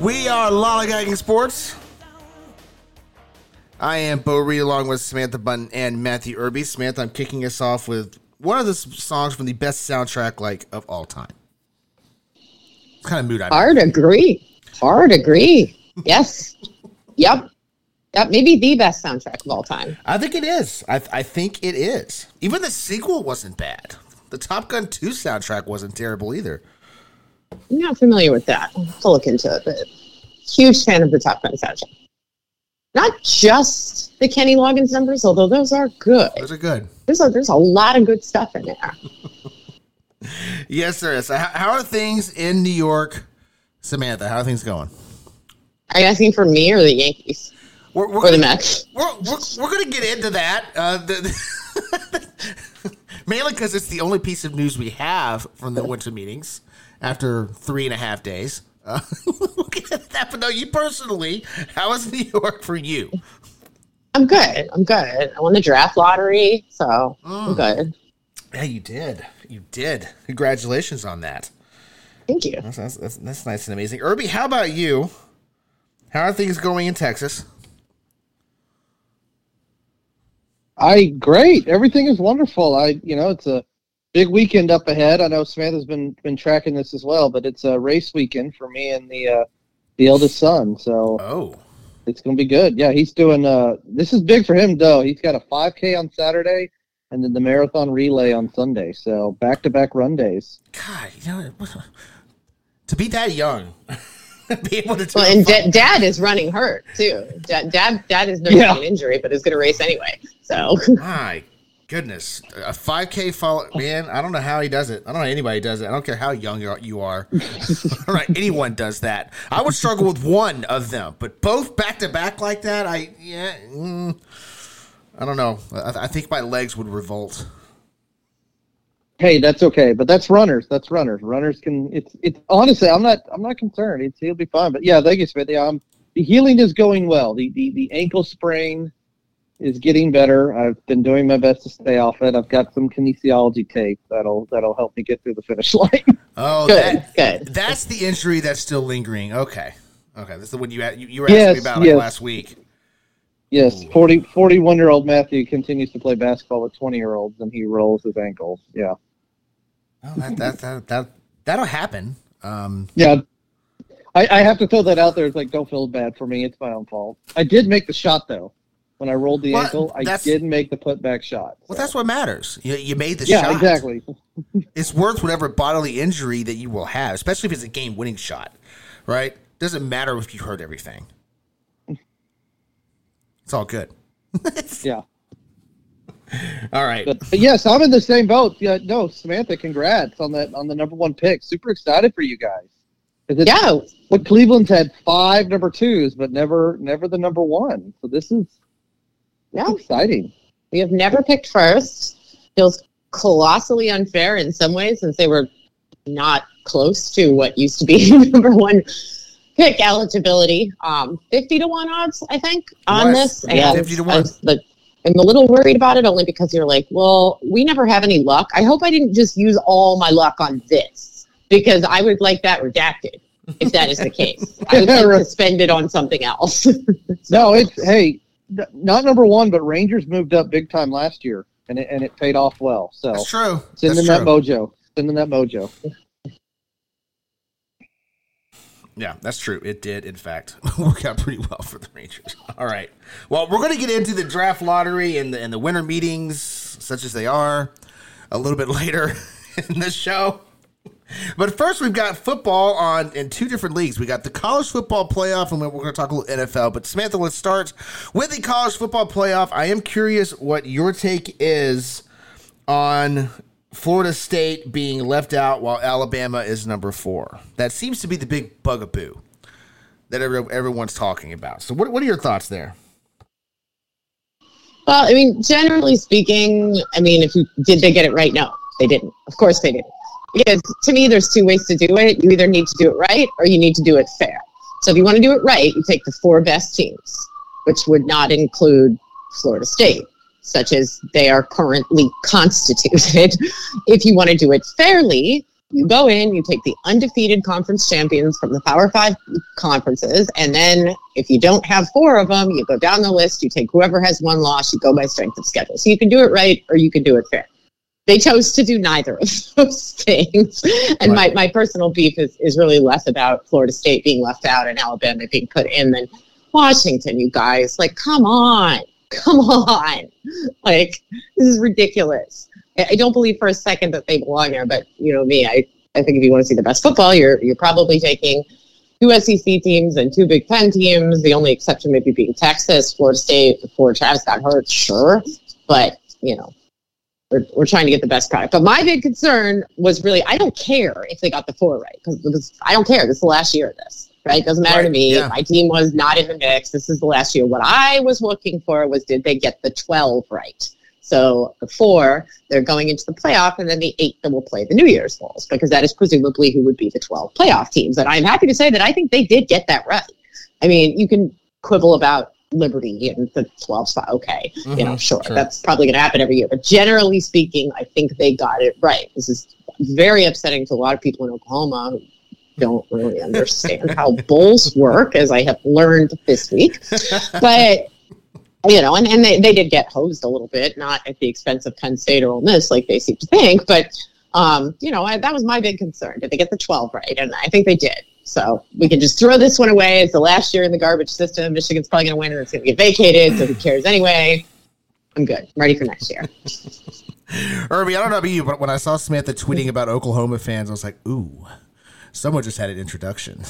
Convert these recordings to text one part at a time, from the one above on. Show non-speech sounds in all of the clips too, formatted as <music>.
We are lollygagging sports. I am Bo Reed along with Samantha Bunten and Matthew Irby. Samantha, I'm kicking us off with one of the songs from the best soundtrack like of all time. What kind of mood I'm in. Hard agree. Hard agree. Yes. Yep. Yep. Maybe the best soundtrack of all time. I think it is. I, I think it is. Even the sequel wasn't bad. The Top Gun 2 soundtrack wasn't terrible either. I'm not familiar with that. I'll have to look into it, but huge fan of the Top Gun soundtrack. Not just the Kenny Loggins numbers, although those are good. Those are good. There's a, there's a lot of good stuff in there. <laughs> Yes, there is. How, how are things in New York? Samantha, how are things going? Are you asking for me or the Yankees We're, we're or the gonna, Mets? we're, we're, we're going to get into that. Uh, the, <laughs> mainly because it's the only piece of news we have from the winter meetings after three and a half days. <laughs> Uh, we'll get into that. But no, you personally, how is New York for you? I'm good. I'm good. I won the draft lottery, so I'm good. Yeah, you did. You did. Congratulations on that. Thank you. That's, that's, that's, that's nice and amazing. Irby, how about you? How are things going in Texas? I great. Everything is wonderful. I you know it's a big weekend up ahead. I know Samantha's been been tracking this as well, but it's a race weekend for me and the uh, the eldest son. So Oh, it's gonna be good. Yeah, he's doing. Uh, this is big for him though. He's got a 5K on Saturday and then the marathon relay on Sunday. So back to back run days. God, you know, <laughs> to be that young, <laughs> <laughs> be able to Well, and fi- da- Dad is running hurt too. Dad, Dad, Dad is nursing Yeah. an injury, but is going to race anyway. So <laughs> my goodness, a 5K follow, man. I don't know how he does it. I don't know anybody does it. I don't care how young you are. You <laughs> are. All right, anyone does that. I would struggle with one of them, but both back to back like that, I yeah. Mm, I don't know. I, I think my legs would revolt. Hey, that's okay, but that's runners. That's runners. Runners can. It's it's honestly, I'm not I'm not concerned. It's he'll be fine. But yeah, Vegas, Smith. Yeah, um, the healing is going well. The the the ankle sprain is getting better. I've been doing my best to stay off it. I've got some kinesiology tape that'll that'll help me get through the finish <laughs> line. Oh, good, that, good. that's the injury that's still lingering. Okay, okay, that's the one you you, you were asking Yes, me about like yes. last week. Yes, 40, 41 year old Matthew continues to play basketball with twenty year olds, and he rolls his ankles. Yeah, Oh, that that that, that that'll happen. Um, yeah. I, I have to throw that out there. It's like don't feel bad for me. It's my own fault. I did make the shot though. When I rolled the Well, ankle, I that's- did make the putback shot. well, that's what matters. You, you made the yeah, shot. exactly. <laughs> It's worth whatever bodily injury that you will have, especially if it's a game-winning shot. Right? Doesn't matter if you hurt everything. It's all good. <laughs> Yeah. All right. But, but yes, I'm in the same boat. Yeah, no, Samantha, congrats on that on the number one pick. Super excited for you guys. it's- Yeah, What Cleveland's had five number twos, but never never the number one. So this is no, exciting. we have never picked first. Feels colossally unfair in some ways since they were not close to what used to be <laughs> number one pick eligibility. Um, fifty to one odds, I think, on was. this. Yeah, and 50 to one. I was- the- I'm a little worried about it only because you're like, well, we never have any luck. I hope I didn't just use all my luck on this because I would like that redacted if that is the <laughs> case. I would like to spend it on something else. <laughs> No, it's hey, not number one, but Rangers moved up big time last year, and it and it paid off well. So That's true. send That's in that true. mojo. Send in that mojo. Yeah, that's true. It did, in fact, <laughs> work out pretty well for the Rangers. <laughs> All right. Well, we're going to get into the draft lottery and the, and the winter meetings, such as they are, a little bit <laughs> later in this show. But first, we've got football on in two different leagues. We got the college football playoff, and we're going to talk a little NFL. But Samantha, let's start with the college football playoff. I am curious what your take is on Florida State being left out while Alabama is number four. That seems to be the big bugaboo that every, everyone's talking about. So, what, what are your thoughts there? Well, I mean, generally speaking, I mean, if you did they get it right? No, they didn't. Of course they didn't. Because to me, there's two ways to do it. You either need to do it right or you need to do it fair. So if you want to do it right, you take the four best teams, which would not include Florida State. Such as they are currently constituted. <laughs> if you want to do it fairly, you go in, you take the undefeated conference champions from the Power Five conferences, and then if you don't have four of them, you go down the list, you take whoever has one loss, you go by strength of schedule. So you can do it right or you can do it fair. They chose to do neither of <laughs> those things. And right. my, my personal beef is, is really less about Florida State being left out and Alabama being put in than Washington, you guys. Like, come on. Come <laughs> on. Like, this is ridiculous. I don't believe for a second that they belong there, but you know me, I, I think if you want to see the best football, you're you're probably taking two SEC teams and two Big Ten teams. The only exception maybe being Texas, Florida State before Travis got hurt, sure, but you know. We're, we're trying to get the best product. But my big concern was really I don't care if they got the four right because I don't care. This is the last year of this right? Doesn't matter right, to me. Yeah. My team was not in the mix. This is the last year. What I was looking for was did they get the 12 right? So the four, they're going into the playoff, and then the eight that will play the New Year's Bowls, because that is presumably who would be the 12 playoff teams. And I'm happy to say that I think they did get that right. I mean, you can quibble about Liberty and the 12 spot. Okay, mm-hmm, you know, sure, sure. that's probably going to happen every year. But generally speaking, I think they got it right. This is very upsetting to a lot of people in Oklahoma who don't really understand how bowls work, as I have learned this week. But you know, and, and they, they did get hosed a little bit, not at the expense of Penn State or Ole Miss like they seem to think, but um, you know, I, that was my big concern. Did they get the 12 right? And I think they did. So we can just throw this one away. It's the last year in the garbage system. Michigan's probably going to win and it's going to get vacated. So who cares anyway? I'm good. I'm ready for next year. Irby, I don't know about you, but when I saw Samantha tweeting about Oklahoma fans, I was like, ooh, someone just had an introduction.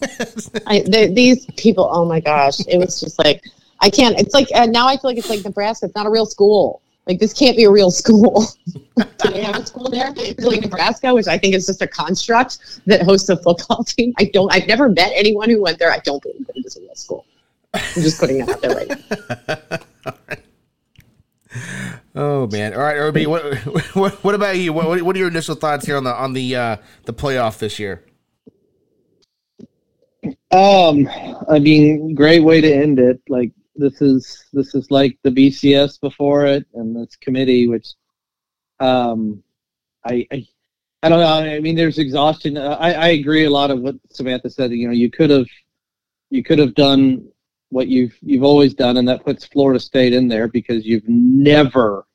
<laughs> I, these people, oh my gosh. It was just like, I can't. It's like uh, now I feel like it's like Nebraska. It's not a real school. Like this can't be a real school. <laughs> Do they have a school there? It's like Nebraska, which I think is just a construct that hosts a football <laughs> team. I don't. I've never met anyone who went there. I don't believe that it is a real school. I'm just putting that out there right now. Oh man! All right, Irby. What, <laughs> what, what about you? What, what are your initial thoughts here on the on the uh, the playoff this year? Um, I mean, great way to end it. Like this is this is like the BCS before it and this committee, which um, I, I I don't know. I mean, there's exhaustion. I, I agree a lot of what Samantha said. You know, you could have you could have done what you've you've always done, and that puts Florida State in there because you've never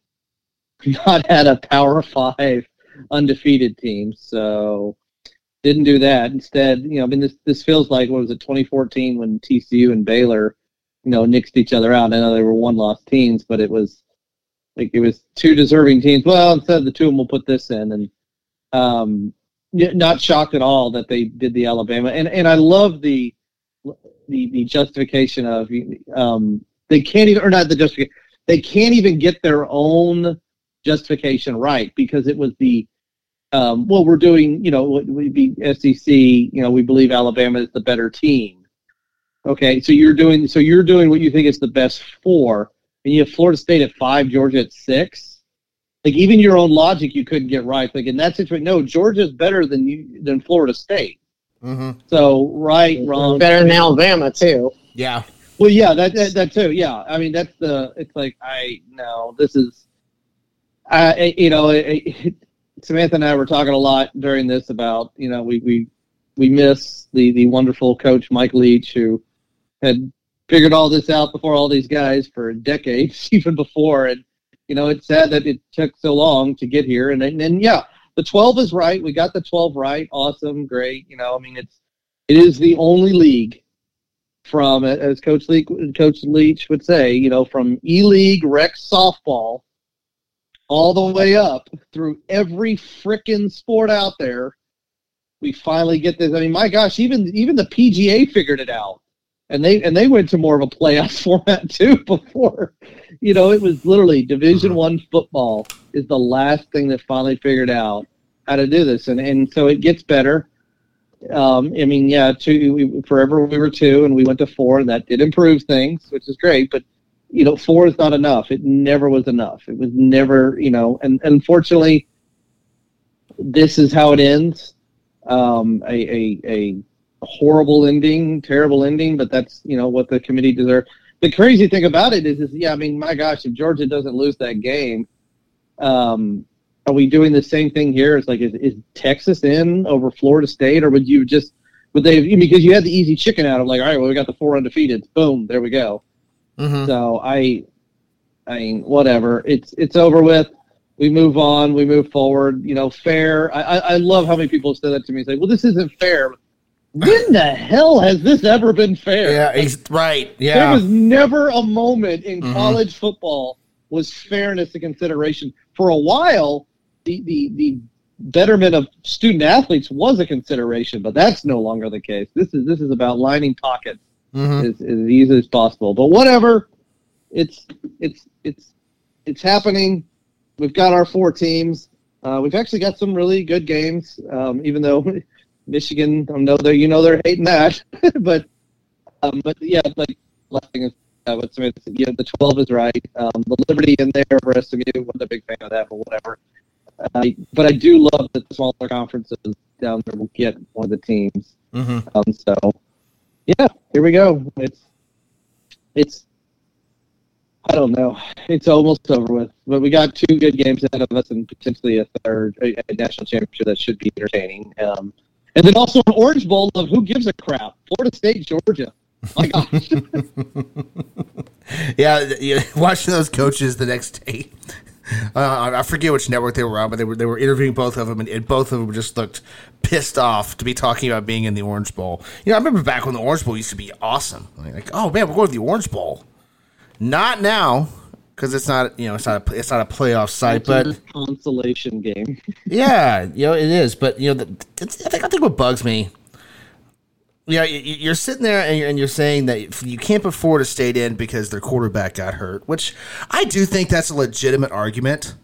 not had a Power Five undefeated team. So didn't do that. Instead, you know, I mean, this this feels like what was it, 2014 when TCU and Baylor you know, nixed each other out. I know they were one loss teams, but it was like it was two deserving teams. Well, instead of the two of them, we'll put this in, and um, not shocked at all that they did the Alabama. And and I love the the the justification of um, they can't even or not the justification they can't even get their own justification right because it was the um, well we're doing you know we be SEC you know we believe Alabama is the better team Okay, so you're doing so you're doing what you think is the best four, and you have Florida State at five, Georgia at six. Like even your own logic, you couldn't get right. Like in that situation, no, Georgia's better than you than Florida State. Mm-hmm. So right, wrong, better than Alabama too. Yeah. Well, yeah, that, that, that too. Yeah, I mean that's the. It's like I no, this is, You know, it, Samantha and I were talking a lot during this about you know we we we miss the the wonderful coach Mike Leach who had figured all this out before all these guys for decades, <laughs> even before. And you know, it's sad that it took so long to get here. And then, and yeah, the 12 is right. We got the 12 right. Awesome, great. You know, I mean, it's it is the only league from, as Coach Leach, Coach Leach would say, you know, from E League rec softball all the way up through every frickin' sport out there. We finally get this. I mean, my gosh, even even the PGA figured it out and they and they went to more of a playoff <laughs> format too before you know it was literally division one football is the last thing that finally figured out how to do this and and so it gets better um, i mean yeah two we, forever we were two and we went to four and that did improve things which is great but you know four is not enough it never was enough it was never you know and unfortunately this is how it ends um, a, a, a horrible ending, terrible ending, but that's you know what the committee deserved. the crazy thing about it is, is yeah, I mean, my gosh, if Georgia doesn't lose that game, um, are we doing the same thing here? It's like, is, is Texas in over Florida State, or would you just would they because you had the easy chicken out of like, all right, well, we got the four undefeated, boom, there we go. Mm-hmm. So I, I mean, whatever. It's it's over with. We move on. We move forward. You know, fair. I I, I love how many people say that to me. Say, well, this isn't fair. When the hell has this ever been fair? Yeah, right. Yeah, there was never a moment in mm-hmm. college football was fairness a consideration. For a while, the the the betterment of student athletes was a consideration, but that's no longer the case. This is this is about lining pockets mm-hmm. as, as easy as possible. But whatever, it's it's it's it's happening. We've got our four teams. Uh, we've actually got some really good games, um, even though <laughs> Michigan. I know that you know they're hating that, <laughs> but um, but yeah, like last thing is uh, Smith. Yeah, the twelve is right. Um, the Liberty in there for SMU. wasn't a big fan of that, but whatever. Uh, but I do love that the smaller conferences down there will get one of the teams. Mm-hmm. Um, so yeah, here we go. It's it's I don't know. It's almost over with, but we got two good games ahead of us, and potentially a third a, national championship that should be entertaining. Um, and then also an Orange Bowl of who gives a crap? Florida State, Georgia. My gosh. <laughs> yeah, yeah, watching those coaches the next day. <laughs> Uh, I forget which network they were on, but they were they were interviewing both of them, and, and, both of them just looked pissed off to be talking about being in the Orange Bowl. You know, I remember back when the Orange Bowl used to be awesome. Like, oh man, we're going to the Orange Bowl. Not now because it's not you know it's not a, it's not a playoff site, but a consolation game. <laughs> yeah, you know it is, but you know the, I think I think what bugs me. You know, you're sitting there and you're, and you're saying that you can't afford to stay in because their quarterback got hurt, which I do think that's a legitimate argument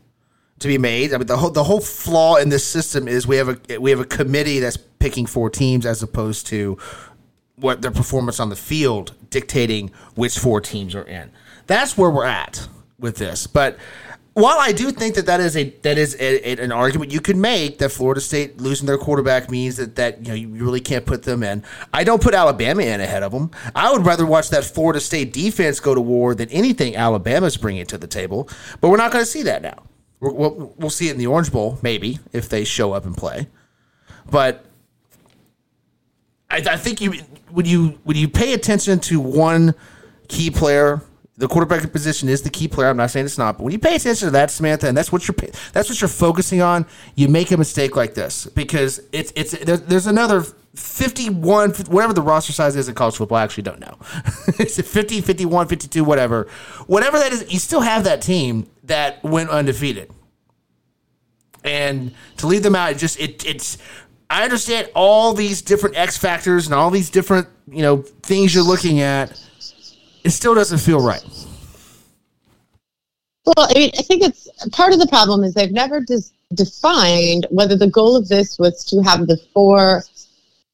to be made. I mean, the whole the whole flaw in this system is we have a we have a committee that's picking four teams as opposed to what their performance on the field dictating which four teams are in. That's where we're at with this. But while I do think that that is a that is a, a, an argument you could make that Florida State losing their quarterback means that that you know you really can't put them in. I don't put Alabama in ahead of them. I would rather watch that Florida State defense go to war than anything Alabama's bringing to the table. But we're not going to see that now. We'll, we'll see it in the Orange Bowl maybe if they show up and play. But I, I think you when you when you pay attention to one key player the quarterback position is the key player. I'm not saying it's not, but when you pay attention to that, Samantha, and that's what you're that's what you're focusing on, you make a mistake like this because it's it's there's, another 51 whatever the roster size is in college football. I actually don't know. <laughs> it's 50, 51, 52, whatever, whatever that is. You still have that team that went undefeated, and to leave them out, it just it it's. I understand all these different X factors and all these different you know things you're looking at it still doesn't feel right. Well, I mean, I think it's part of the problem is they've never dis- defined whether the goal of this was to have the four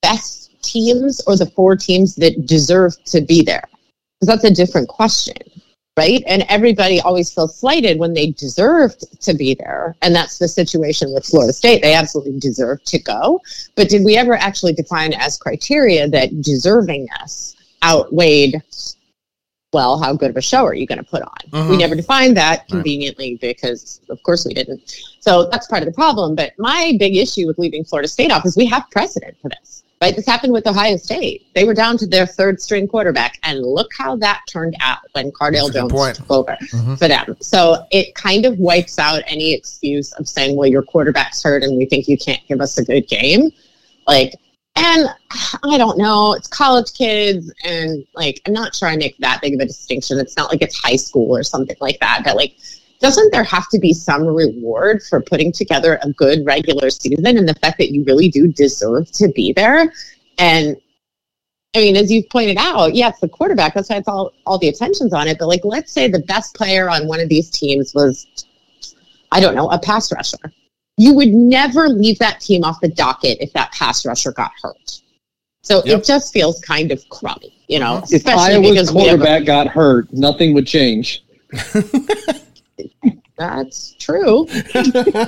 best teams or the four teams that deserve to be there. Because that's a different question, right? And everybody always feels slighted when they deserved to be there. And that's the situation with Florida State. They absolutely deserve to go. But did we ever actually define as criteria that deservingness outweighed well, how good of a show are you going to put on? Mm-hmm. We never defined that conveniently right. because, of course, we didn't. So that's part of the problem. But my big issue with leaving Florida State off is we have precedent for this. Right, this happened with Ohio State. They were down to their third string quarterback, and look how that turned out when Cardale Jones took over mm-hmm. for them. So it kind of wipes out any excuse of saying, "Well, your quarterback's hurt, and we think you can't give us a good game." Like and I don't know, it's college kids, and like, I'm not sure I make that big of a distinction. It's not like it's high school or something like that, but like, doesn't there have to be some reward for putting together a good regular season and the fact that you really do deserve to be there? And I mean, as you've pointed out, yeah, it's the quarterback, that's why it's all, all the attention's on it. But like, let's say the best player on one of these teams was, I don't know, a pass rusher you would never leave that team off the docket if that pass rusher got hurt. So yep. it just feels kind of crummy, you know. If Iowa's quarterback a- got hurt, nothing would change. <laughs> That's true,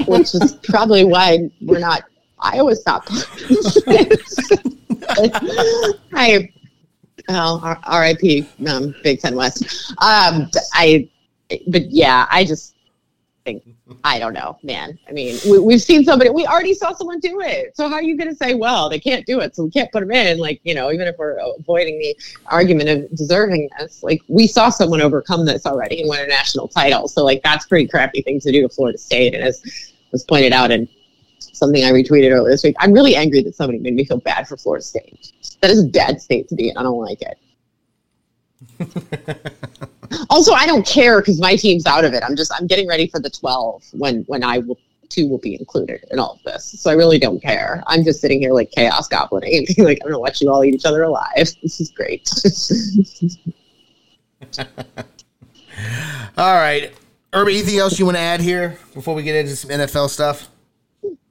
which is probably why we're not Iowa's <laughs> not. I well, R- R.I.P. Um, Big Ten West. Um, I, but yeah, I just think I don't know, man. I mean, we, we've seen somebody. We already saw someone do it. So how are you going to say, well, they can't do it, so we can't put them in? Like, you know, even if we're avoiding the argument of deserving this, like we saw someone overcome this already and win a national title. So like that's pretty crappy thing to do to Florida State. And as was pointed out in something I retweeted earlier this week, I'm really angry that somebody made me feel bad for Florida State. That is a bad state to be in. I don't like it. <laughs> also, I don't care because my team's out of it. I'm just I'm getting ready for the 12 when when I will too will be included in all of this. So I really don't care. I'm just sitting here like chaos goblining, <laughs> like I'm gonna watch you all eat each other alive. <laughs> This is great. all right, Irby. Anything else you want to add here before we get into some NFL stuff?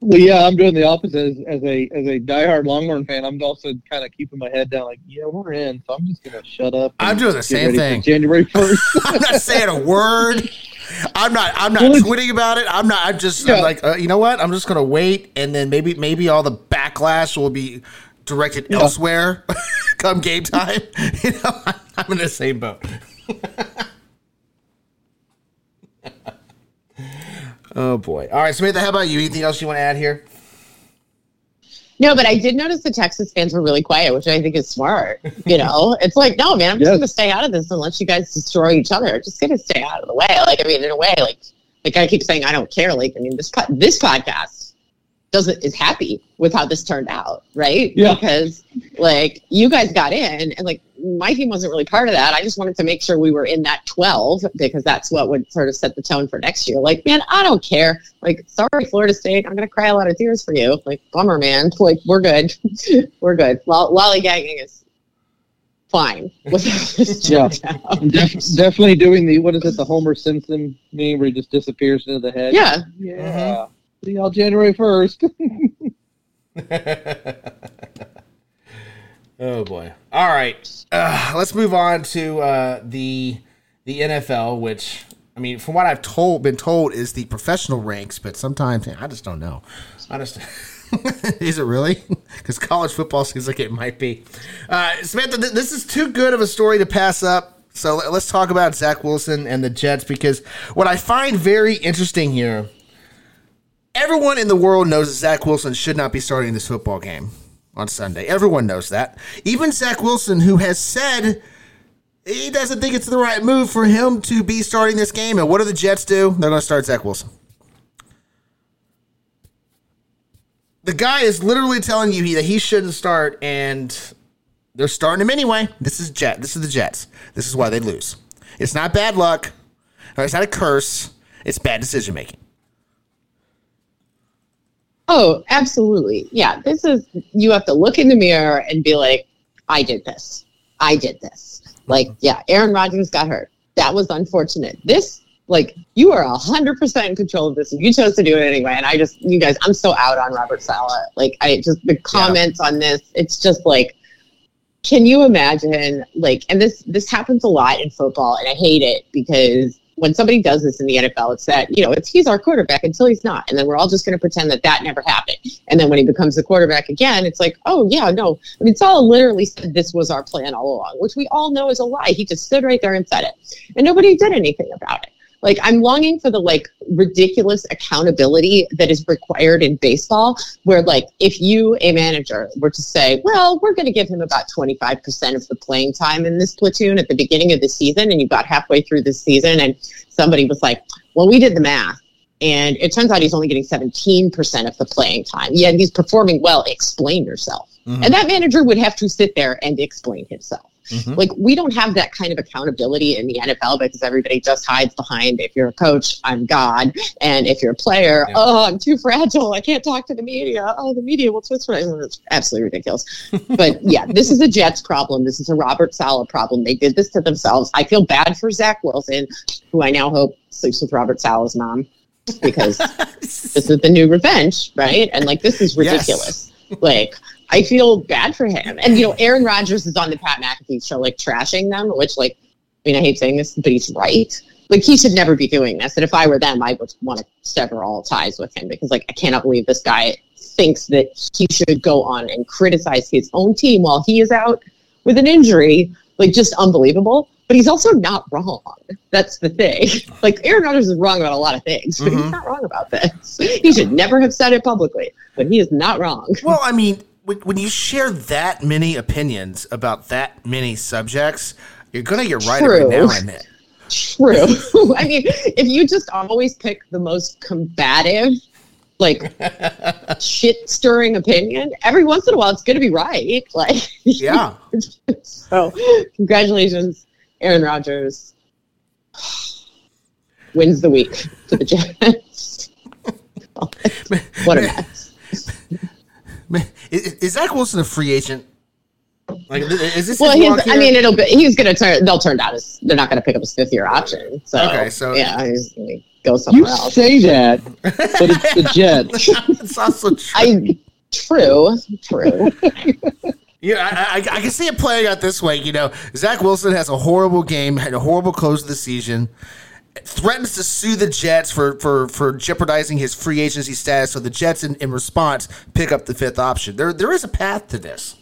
Well, yeah, I'm doing the opposite as, as a as a diehard Longhorn fan. I'm also kind of keeping my head down, like, yeah, we're in, so I'm just gonna shut up. I'm doing the same thing. January <laughs> first. I'm not saying a word. I'm not. I'm not well, tweeting about it. I'm not. I'm just. Yeah. I'm like, uh, you know what? I'm just gonna wait, and then maybe maybe all the backlash will be directed yeah. elsewhere <laughs> come game time. <laughs> you know, I'm in the same boat. Oh boy! All right, Samantha, how about you? Anything else you want to add here? No, but I did notice the Texas fans were really quiet, which I think is smart. You know, <laughs> it's like, no, man, I'm just yes. gonna stay out of this unless you guys destroy each other. Just gonna stay out of the way. Like, I mean, in a way, like, like I keep saying, I don't care. Like, I mean, this this podcast doesn't is happy with how this turned out, right? Yeah. Because like you guys got in, and like my team wasn't really part of that. I just wanted to make sure we were in that twelve because that's what would sort of set the tone for next year. Like, man, I don't care. Like, sorry, Florida State, I'm gonna cry a lot of tears for you. Like, bummer, man. Like, we're good, <laughs> we're good. L- lollygagging is fine. <laughs> yeah, Def- definitely doing the what is it? The Homer Simpson meme where he just disappears into the head. Yeah, yeah. Mm-hmm. See y'all January 1st. <laughs> oh boy. All right. Uh, let's move on to uh, the the NFL, which I mean, from what I've told been told is the professional ranks, but sometimes I just don't know. I just <laughs> is it really? <laughs> Because college football seems like it might be. Uh, Samantha, th- this is too good of a story to pass up. So let's talk about Zach Wilson and the Jets because what I find very interesting here Everyone in the world knows that Zach Wilson should not be starting this football game on Sunday. Everyone knows that. Even Zach Wilson, who has said he doesn't think it's the right move for him to be starting this game. And what do the Jets do? They're going to start Zach Wilson. The guy is literally telling you that he shouldn't start, and they're starting him anyway. This is Jet. This is the Jets. This is why they lose. It's not bad luck. It's not a curse. It's bad decision making. Oh, absolutely. Yeah. This is, you have to look in the mirror and be like, I did this. I did this. Mm-hmm. Like, yeah, Aaron Rodgers got hurt. That was unfortunate. This, like, you are 100% in control of this. And you chose to do it anyway. And I just, you guys, I'm so out on Robert Saleh. Like, I just, the comments yeah. on this, it's just like, can you imagine, like, and this, this happens a lot in football. And I hate it because when somebody does this in the NFL, it's that, you know, it's he's our quarterback until he's not. And then we're all just going to pretend that that never happened. And then when he becomes the quarterback again, it's like, oh, yeah, no. I mean, Saul literally said this was our plan all along, which we all know is a lie. He just stood right there and said it. And nobody did anything about it. Like I'm longing for the like ridiculous accountability that is required in baseball, where like if you, a manager, were to say, well, we're going to give him about 25% of the playing time in this platoon at the beginning of the season, and you got halfway through the season and somebody was like, well, we did the math. And it turns out he's only getting 17% of the playing time. Yet he's performing well. Explain yourself. Mm-hmm. And that manager would have to sit there and explain himself. Mm-hmm. Like we don't have that kind of accountability in the NFL because everybody just hides behind if you're a coach, I'm God, and if you're a player, yeah. oh, I'm too fragile. I can't talk to the media. Oh, the media will twist me. It's absolutely ridiculous. <laughs> but yeah, this is a Jets problem. This is a Robert Saleh problem. They did this to themselves. I feel bad for Zach Wilson, who I now hope sleeps with Robert Saleh's mom because <laughs> this is the new revenge, right? And like this is ridiculous. Yes. like I feel bad for him. And you know, Aaron Rodgers is on the Pat McAfee show, like trashing them, which like I mean, I hate saying this, but he's right. Like he should never be doing this. And if I were them, I would want to sever all ties with him because like I cannot believe this guy thinks that he should go on and criticize his own team while he is out. with an injury, like just unbelievable. But he's also not wrong. That's the thing. <laughs> Like Aaron Rodgers is wrong about a lot of things, but mm-hmm. he's not wrong about this. <laughs> He should never have said it publicly, but he is not wrong. Well, I mean, when you share that many opinions about that many subjects, you're gonna get right every now and then. True. <laughs> I mean, if you just always pick the most combative, like <laughs> shit stirring opinion, every once in a while it's going to be right. <laughs> Like, yeah. so, congratulations, Aaron Rodgers <sighs> wins the week for the Jets. what a mess. Is, is Zach Wilson a free agent? Like, is this? Well, he's, I mean, it'll be. He's going to turn. They'll turn down his. They're not going to pick up his fifth year option. So okay, so yeah, he's going to go somewhere you else. say that, but it's the <laughs> Jets. it's also true. I, true, true. Yeah, I, I, I, can see it playing out this way. You know, Zach Wilson has a horrible game, had a horrible close of the season, threatens to sue the Jets for, for, for jeopardizing his free agency status. So the Jets, in, in response, pick up the fifth option. There, there is a path to this.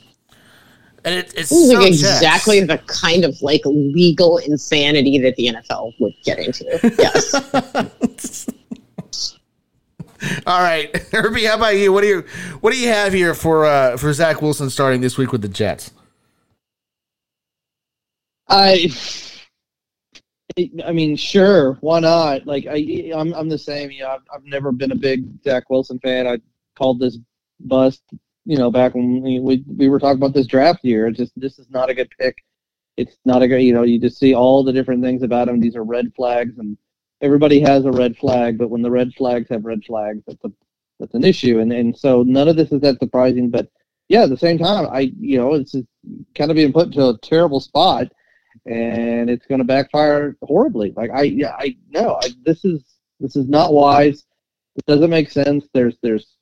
And it, it's so like exactly the kind of like legal insanity that the NFL would get into. Yes. <laughs> All right, <laughs> Irby, how about you? What do you what do you have here for uh, for Zach Wilson starting this week with the Jets? I I mean, sure, why not? Like I I'm I'm the same. You know, I've, I've never been a big Zach Wilson fan. I called this bust you know, back when we, we, we were talking about this draft year. It's just this is not a good pick. It's not a good, you know, you just see all the different things about him. These are red flags, and everybody has a red flag. But when the red flags have red flags, that's a that's an issue. And and so none of this is that surprising. But yeah, at the same time, I you know, it's kind of being put into a terrible spot, and it's going to backfire horribly. Like I yeah, I know this is this is not wise. It doesn't make sense. There's there's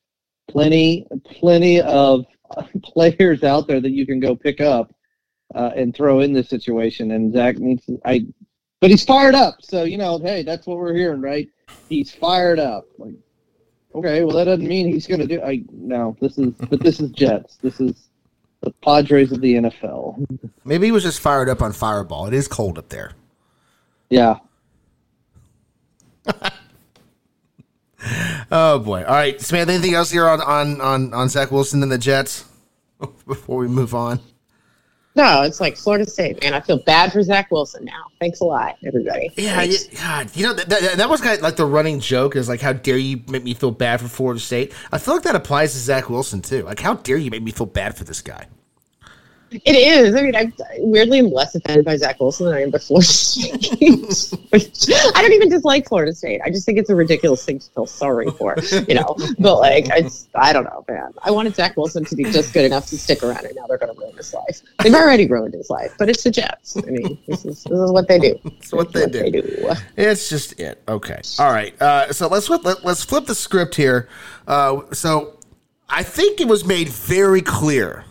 plenty plenty of <laughs> players out there that you can go pick up uh, and throw in this situation. And Zach needs to, I, but he's fired up. So you know, hey, that's what we're hearing, right? He's fired up. Like, okay, well that doesn't mean he's going to do. I no, this is but this is Jets. This is the Padres of the NFL. Maybe he was just fired up on Fireball. It is cold up there. Yeah. <laughs> oh boy! All right, Samantha. Anything else here on on on on Zach Wilson and the Jets <laughs> before we move on? No, it's like Florida State, man. I feel bad for Zach Wilson now. Thanks a lot, everybody. Yeah, God, you know that, that, that was kind of like the running joke is like, how dare you make me feel bad for Florida State? I feel like that applies to Zach Wilson too. Like, how dare you make me feel bad for this guy? It is. I mean, I weirdly am less offended by Zach Wilson than I am by Florida State. <laughs> I don't even dislike Florida State. I just think it's a ridiculous thing to feel sorry for, you know. But like, I, I don't know, man. I wanted Zach Wilson to be just good enough to stick around, and now they're going to ruin his life. They've already ruined his life, but it's the Jets. I mean, this is, this is what they do. <laughs> It's what, they, what do. they, do. It's just it. Okay. All right. Uh, so let's flip, let, let's flip the script here. Uh, so I think it was made very clear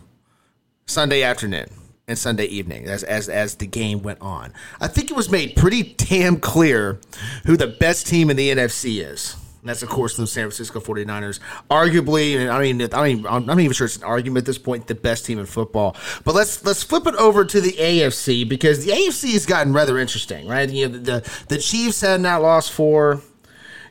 Sunday afternoon and Sunday evening as, as as the game went on. I think it was made pretty damn clear who the best team in the NFC is. And that's of course the San Francisco 49ers. Arguably, and I mean, I mean, I'm not even sure it's an argument at this point, the best team in football. But let's let's flip it over to the AFC because the AFC has gotten rather interesting, right? You know, the the Chiefs had not lost four.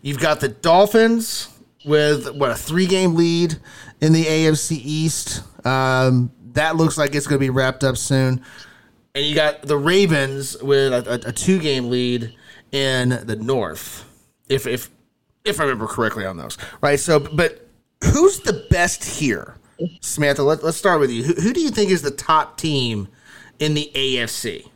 You've got the Dolphins with what a three game lead in the AFC East. Um, that looks like it's going to be wrapped up soon. And you got the Ravens with a, a, a two game lead in the North, if if if I remember correctly on those. Right. So, but who's the best here, Samantha? Let, us start with you. Who, who do you think is the top team in the AFC?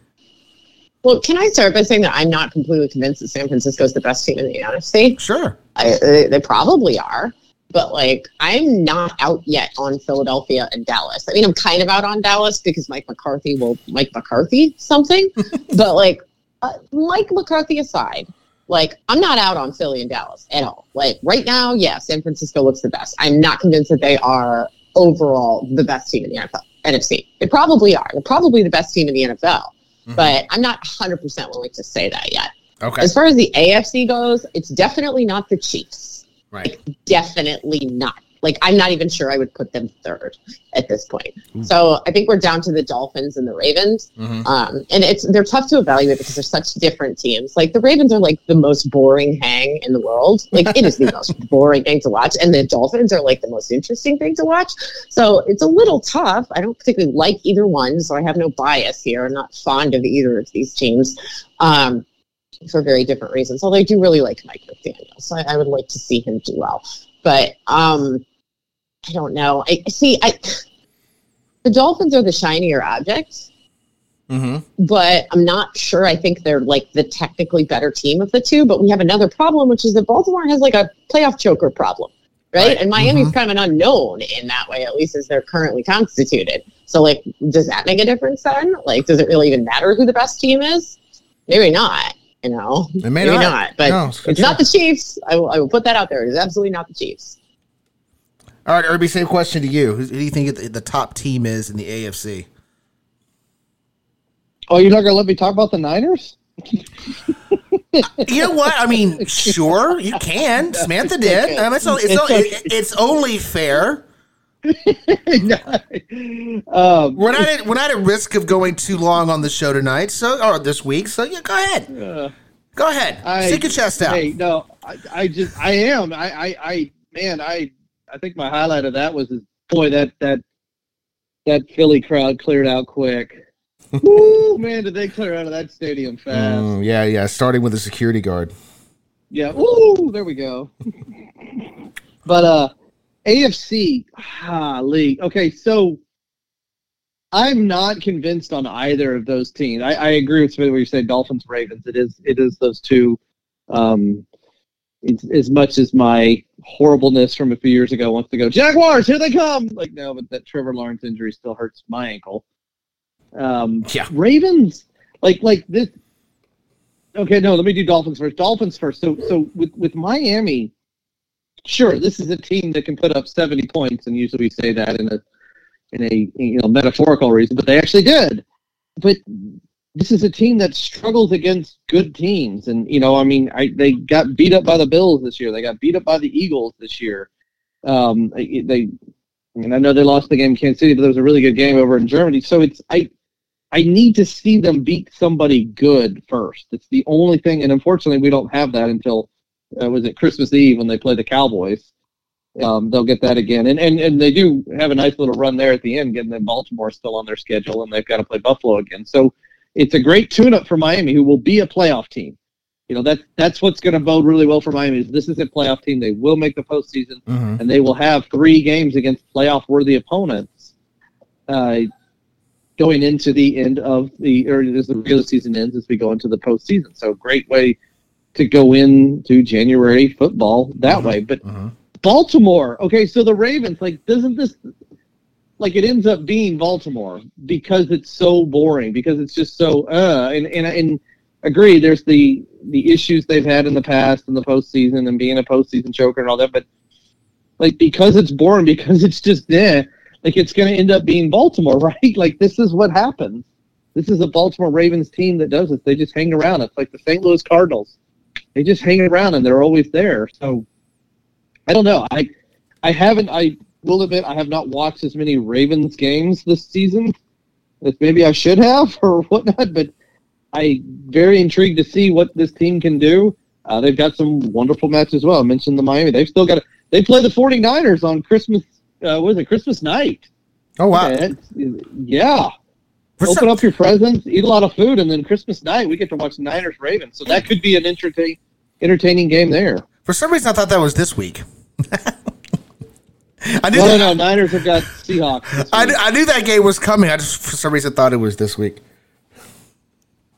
Well, can I start by saying that I'm not completely convinced that San Francisco is the best team in the NFC? Sure. I, they, they probably are but like I'm not out yet on Philadelphia and Dallas. I mean, I'm kind of out on Dallas because Mike McCarthy will Mike McCarthy something, <laughs> but like uh, Mike McCarthy aside, like I'm not out on Philly and Dallas at all. Like right now, yeah, San Francisco looks the best. I'm not convinced that they are overall the best team in the NFL, NFC. They probably are. They're probably the best team in the NFL, mm-hmm. but I'm not 100% willing to say that yet. Okay. As far as the AFC goes, it's definitely not the Chiefs. Right. Definitely not. Like I'm not even sure I would put them third at this point. So I think we're down to the Dolphins and the Ravens, Mhm. um, and it's they're tough to evaluate because they're such different teams. Like the Ravens are like the most boring hang in the world. Like it is the most <laughs> boring thing to watch, and the Dolphins are like the most interesting thing to watch. So it's a little tough. I don't particularly like either one, so I have no bias here. I'm not fond of either of these teams. Um, for very different reasons. Although I do really like Mike McDaniel, so I, I would like to see him do well. But um, I don't know. I see. I the Dolphins are the shinier object, Mm-hmm. but I'm not sure. I think they're like the technically better team of the two. But we have another problem, which is that Baltimore has like a playoff choker problem, right? Right. And Miami's kind of an unknown in that way, at least as they're currently constituted. So, like, does that make a difference then? Like, does it really even matter who the best team is? Maybe not. You know, It may maybe not. not. But No, it's it's not the Chiefs. I will, I will put that out there. It is absolutely not the Chiefs. All right, Irby, same question to you. Who, who do you think the, the top team is in the AFC? Oh, you're not gonna let me talk about the Niners? You know what? I mean, <laughs> sure, you can. Samantha did. Um, okay. I it's, it's, It's okay. it's only fair. <laughs> um, We're not at, we're not at risk of going too long on the show tonight, so or this week. So yeah, go ahead. uh, Go ahead. I- Stick your chest out. Hey, no, I, I just I am. I, I, I man, I I think my highlight of that was boy that that that Philly crowd cleared out quick. <laughs> Woo, man, did they clear out of that stadium fast? Mm, yeah, yeah. Starting with a security guard. Yeah. Ooh, there we go. <laughs> but uh AFC, ah, league. Okay, so I'm not convinced on either of those teams. I, I agree with what you say, Dolphins, Ravens. It is it is those two. Um it's, as much as my horribleness from a few years ago wants to go, Jaguars, here they come. Like no, but that Trevor Lawrence injury still hurts my ankle. Um Yeah. Ravens, like like this Okay, no, let me do Dolphins first. Dolphins first. So so with with Miami, sure, this is a team that can put up 70 points and usually we say that in a in a you know metaphorical reason, but they actually did. But this is a team that struggles against good teams and you know, I mean, I they got beat up by the Bills this year. They got beat up by the Eagles this year. Um they, and I know they lost the game in Kansas City, but there was a really good game over in Germany. So it's I I need to see them beat somebody good first. It's the only thing, and unfortunately, we don't have that until uh, was it Christmas Eve when they play the Cowboys. Um, they'll get that again, and, and and they do have a nice little run there at the end, getting them Baltimore still on their schedule, and they've got to play Buffalo again. So it's a great tune-up for Miami, who will be a playoff team. You know that's that's what's going to bode really well for Miami. Is this is a playoff team? They will make the postseason Mhm. and they will have three games against playoff worthy opponents uh, going into the end of the or as the regular season ends as we go into the postseason. So great way to go into January football that way. But Mhm. Baltimore, okay, so the Ravens, like, doesn't this like it ends up being Baltimore because it's so boring, because it's just so uh and and and agree, there's the the issues they've had in the past in the postseason and being a postseason choker and all that, but like because it's boring, <laughs> because it's just there, like it's gonna end up being Baltimore, <laughs> right? Like this is what happens. This is a Baltimore Ravens team that does this. They just hang around. It's like the St. Louis Cardinals. They just hang around and they're always there. So I don't know. I I haven't I will admit I have not watched as many Ravens games this season as maybe I should have <laughs> or whatnot, but I very intrigued to see what this team can do. Uh, they've got some wonderful matches as well. I mentioned the Miami. They've still got they play the 49ers on Christmas uh, what is it, Christmas night. Oh wow. Yeah, Open some- up your presents, eat a lot of food, and then Christmas night we get to watch Niners Ravens. So that could be an entertain, entertaining game there. For some reason, I thought that was this week. <laughs> I knew No, no, that, no. Niners have got Seahawks. I, knew- I knew that game was coming. I just for some reason thought it was this week.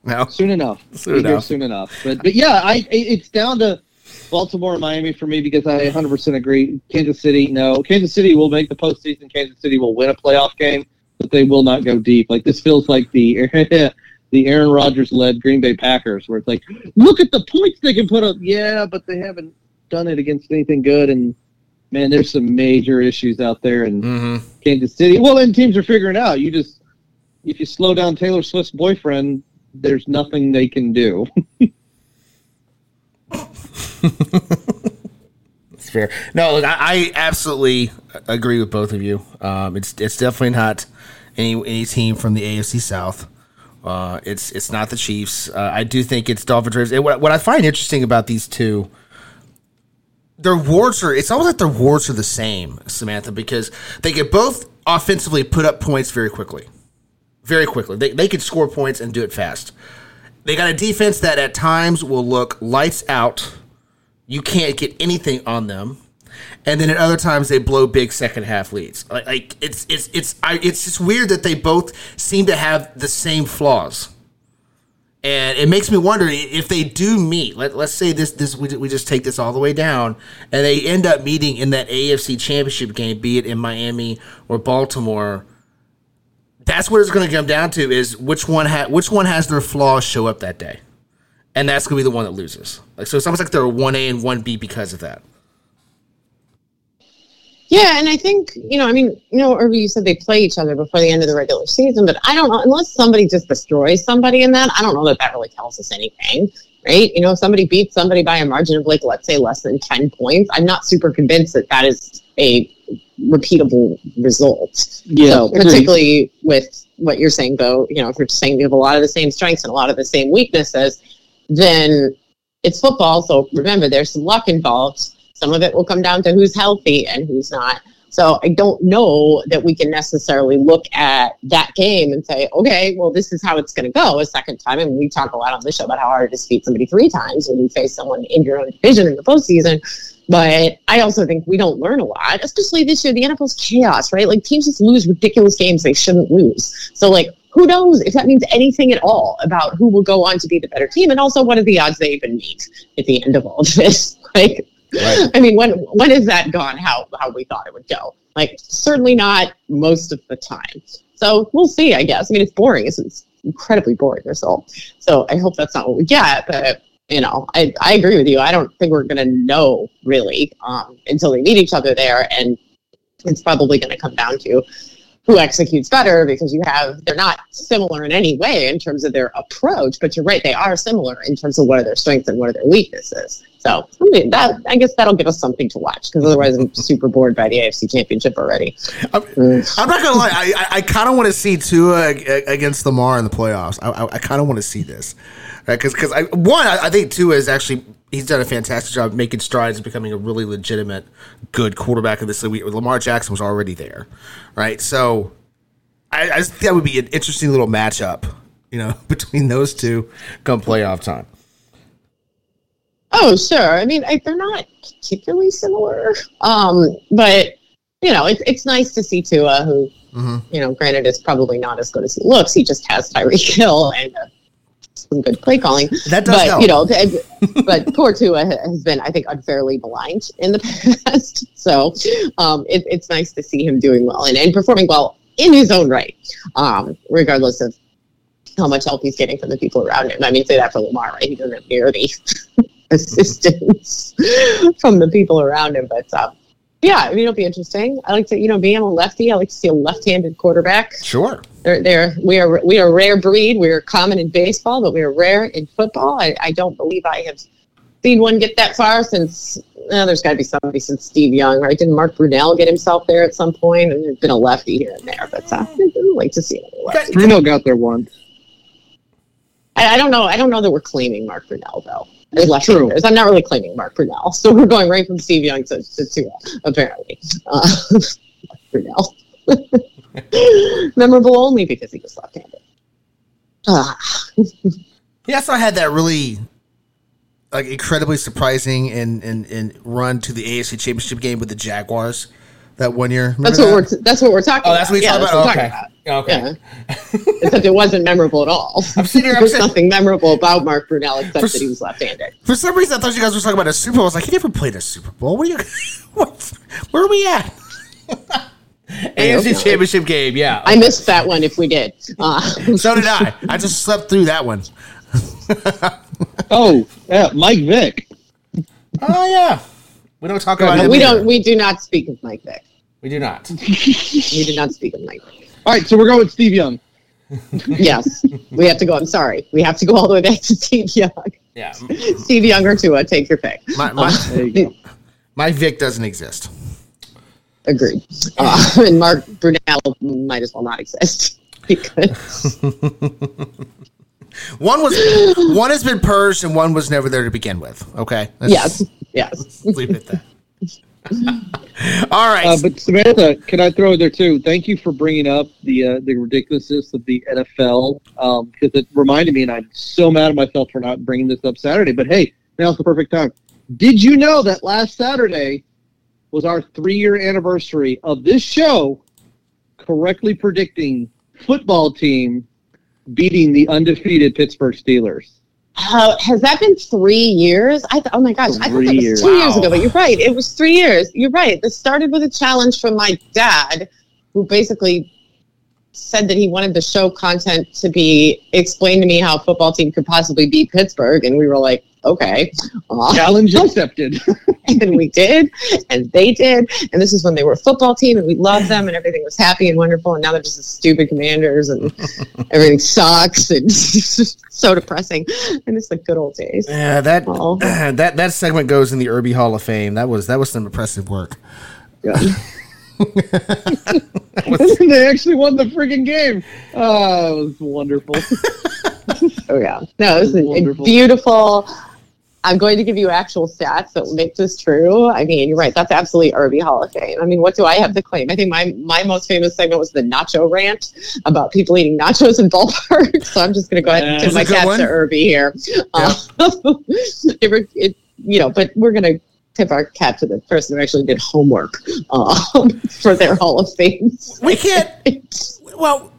No. soon enough. <laughs> Soon enough. Soon enough. But but yeah, I it's down to Baltimore and Miami for me because I 100% agree. Kansas City, no. Kansas City will make the postseason. Kansas City will win a playoff game, but they will not go deep. Like this feels like the <laughs> the Aaron Rodgers led Green Bay Packers, where it's like, look at the points they can put up. Yeah, but they haven't done it against anything good. And man, there's some major issues out there. And hmm Kansas City. Well, and teams are figuring out. You just if you slow down Taylor Swift's boyfriend, there's nothing they can do. <laughs> It's fair. No, look, I, I, absolutely agree with both of you. Um, it's it's definitely not any any team from the AFC South. Uh, it's it's not the Chiefs. Uh, I do think it's Dolphins. Ravens. What, what I find interesting about these two, their wards are. It's almost like their wards are the same, Samantha, because they get both offensively put up points very quickly, very quickly. They they can score points and do it fast. They got a defense that at times will look lights out. You can't get anything on them and then at other times they blow big second half leads. Like, like it's it's it's I, it's just weird that they both seem to have the same flaws, and it makes me wonder if they do meet. Let let's say this this we, we just take this all the way down, and they end up meeting in that AFC Championship game, be it in Miami or Baltimore. That's what it's going to come down to: is which one ha- which one has their flaws show up that day, and that's going to be the one that loses. Like so, it's almost like they're one A and one B because of that. Yeah, and I think, you know, I mean, you know, Irby, you said they play each other before the end of the regular season, but I don't know, unless somebody just destroys somebody in that, I don't know that that really tells us anything, right? You know, if somebody beats somebody by a margin of, like, let's say less than 10 points, I'm not super convinced that that is a repeatable result. Yeah, so, particularly with what you're saying, though, you know, if you're saying we have a lot of the same strengths and a lot of the same weaknesses, then it's football. So remember, there's some luck involved some of it will come down to who's healthy and who's not. So I don't know that we can necessarily look at that game and say, okay, well, this is how it's going to go a second time. And we talk a lot on the show about how hard it is to beat somebody three times when you face someone in your own division in the postseason. But I also think we don't learn a lot, especially this year. The NFL's chaos, right? Like teams just lose ridiculous games they shouldn't lose. So like, who knows if that means anything at all about who will go on to be the better team, and also what are the odds they even meet at the end of all of this? <laughs> Like, Right. <laughs> I mean, when when is that gone? How how we thought it would go? Like certainly not most of the time. So we'll see. I guess. I mean, it's boring. It's, it's incredibly boring result. So I hope that's not what we get. But you know, I I agree with you. I don't think we're to know really um, until they meet each other there, and it's probably to come down to who executes better because you have they're not similar in any way in terms of their approach but you're right they are similar in terms of what are their strengths and what are their weaknesses so I that I guess that'll give us something to watch because otherwise I'm super bored by the AFC Championship already. I'm, mm. I'm not gonna lie, I I, I kind of want to see Tua against Lamar in the playoffs. I I, I kind of want to see this because because I one I, I think Tua is actually he's done a fantastic job making strides and becoming a really legitimate good quarterback of this league. Lamar Jackson was already there, right? So I, I think that would be an interesting little matchup, you know, <laughs> between those two come playoff time. Oh, sure. I mean, I, they're not particularly similar, um, but you know, it's it's nice to see Tua, who, mm-hmm. you know, granted is probably not as good as he looks. He just has Tyreek Hill and uh, some good play calling. That does but, help. You know, <laughs> but poor Tua has been, I think, unfairly maligned in the <laughs> past. So um, it, it's nice to see him doing well and, and performing well in his own right, um, regardless of how much help he's getting from the people around him. I mean, say that for Lamar, right? He doesn't have near the <laughs> <laughs> assistance from the people around him. But um, yeah, I mean, it'll be interesting. I like to, you know, being a lefty, I like to see a left-handed quarterback. Sure. They're, they're, we are we are a rare breed. We are common in baseball, but we are rare in football. I, I don't believe I have seen one get that far since. Oh, there's got to be somebody since Steve Young, right? Didn't Mark Brunell get himself there at some point? And there's been a lefty here and there, but uh, I'd like to see it. Brunell got there once. I, I, don't know. I don't know that we're claiming Mark Brunell though. As True. I'm not really claiming Mark Brunell, so we're going right from Steve Young to, to Tua, apparently. Uh, <laughs> Brunell. <laughs> Memorable only because he was left-handed. Ah. <laughs> he also had that really like incredibly surprising and, and, and run to the AFC Championship game with the Jaguars that one year. Remember that's what that? we're that's what we're talking. About. Oh, that's what we're talking about. Okay. Talking about. Okay. Yeah. except it wasn't memorable at all. I'm sitting here. There's nothing memorable about Mark Brunell except for, that he was left-handed. For some reason, I thought you guys were talking about a Super Bowl. I was like, he never played a Super Bowl. What are you? <laughs> What? Where are we at? AFC Championship game. Yeah. Okay. I missed that one. If we did. Uh. <laughs> so did I. I just slept through that one. oh, yeah, Mike Vick. Oh yeah. We don't talk about it. We don't. We do not speak of Mike Vick. We do not. <laughs> we do not speak of Mike. All right, so we're going with Steve Young. <laughs> yes, we have to go. I'm sorry, we have to go all the way back to Steve Young. Yeah, Steve Young or Tua, take your pick. My, my, uh, Mike Vick doesn't exist. Agreed. Uh, and Mark Brunell might as well not exist <laughs> because one was one has been purged and one was never there to begin with. Okay. Let's yes. Yes. Leave it at that. <laughs> All right. Uh, but Samantha, can I throw it there too? Thank you for bringing up the uh, the ridiculousness of the NFL because um, it reminded me, and I'm so mad at myself for not bringing this up Saturday. But hey, now's the perfect time. Did you know that last Saturday was our three year anniversary of this show correctly predicting football team beating the undefeated Pittsburgh Steelers? Uh, has that been three years? I th- oh my gosh, three I thought it was two wow. years ago, but you're right. It was three years. You're right. This started with a challenge from my dad, who basically said that he wanted the show content to be explain to me how a football team could possibly beat Pittsburgh, and we were like, okay, uh, challenge accepted. <laughs> and we did, and they did, and this is when they were a football team, and we loved them, and everything was happy and wonderful, and now they're just the stupid commanders, and <laughs> everything sucks, and <laughs> it's just so depressing, and it's the good old days. Yeah, that oh. <clears throat> that that segment goes in the Irby Hall of Fame. That was that was some impressive work. Yeah. they actually won the freaking game. Oh, it was wonderful. oh yeah, no, it was beautiful. I'm going to give you actual stats that will make this true. I mean, you're right. That's absolutely Irby Hall of Fame. I mean, what do I have to claim? I think my my most famous segment was the nacho rant about people eating nachos in ballpark. <laughs> So I'm just going to go ahead and tip my cap to Irby here. Yeah. <laughs> It, it, you know, but we're going to tip our cap to the person who actually did homework um, <laughs> for their Hall of Fame. We can't. well,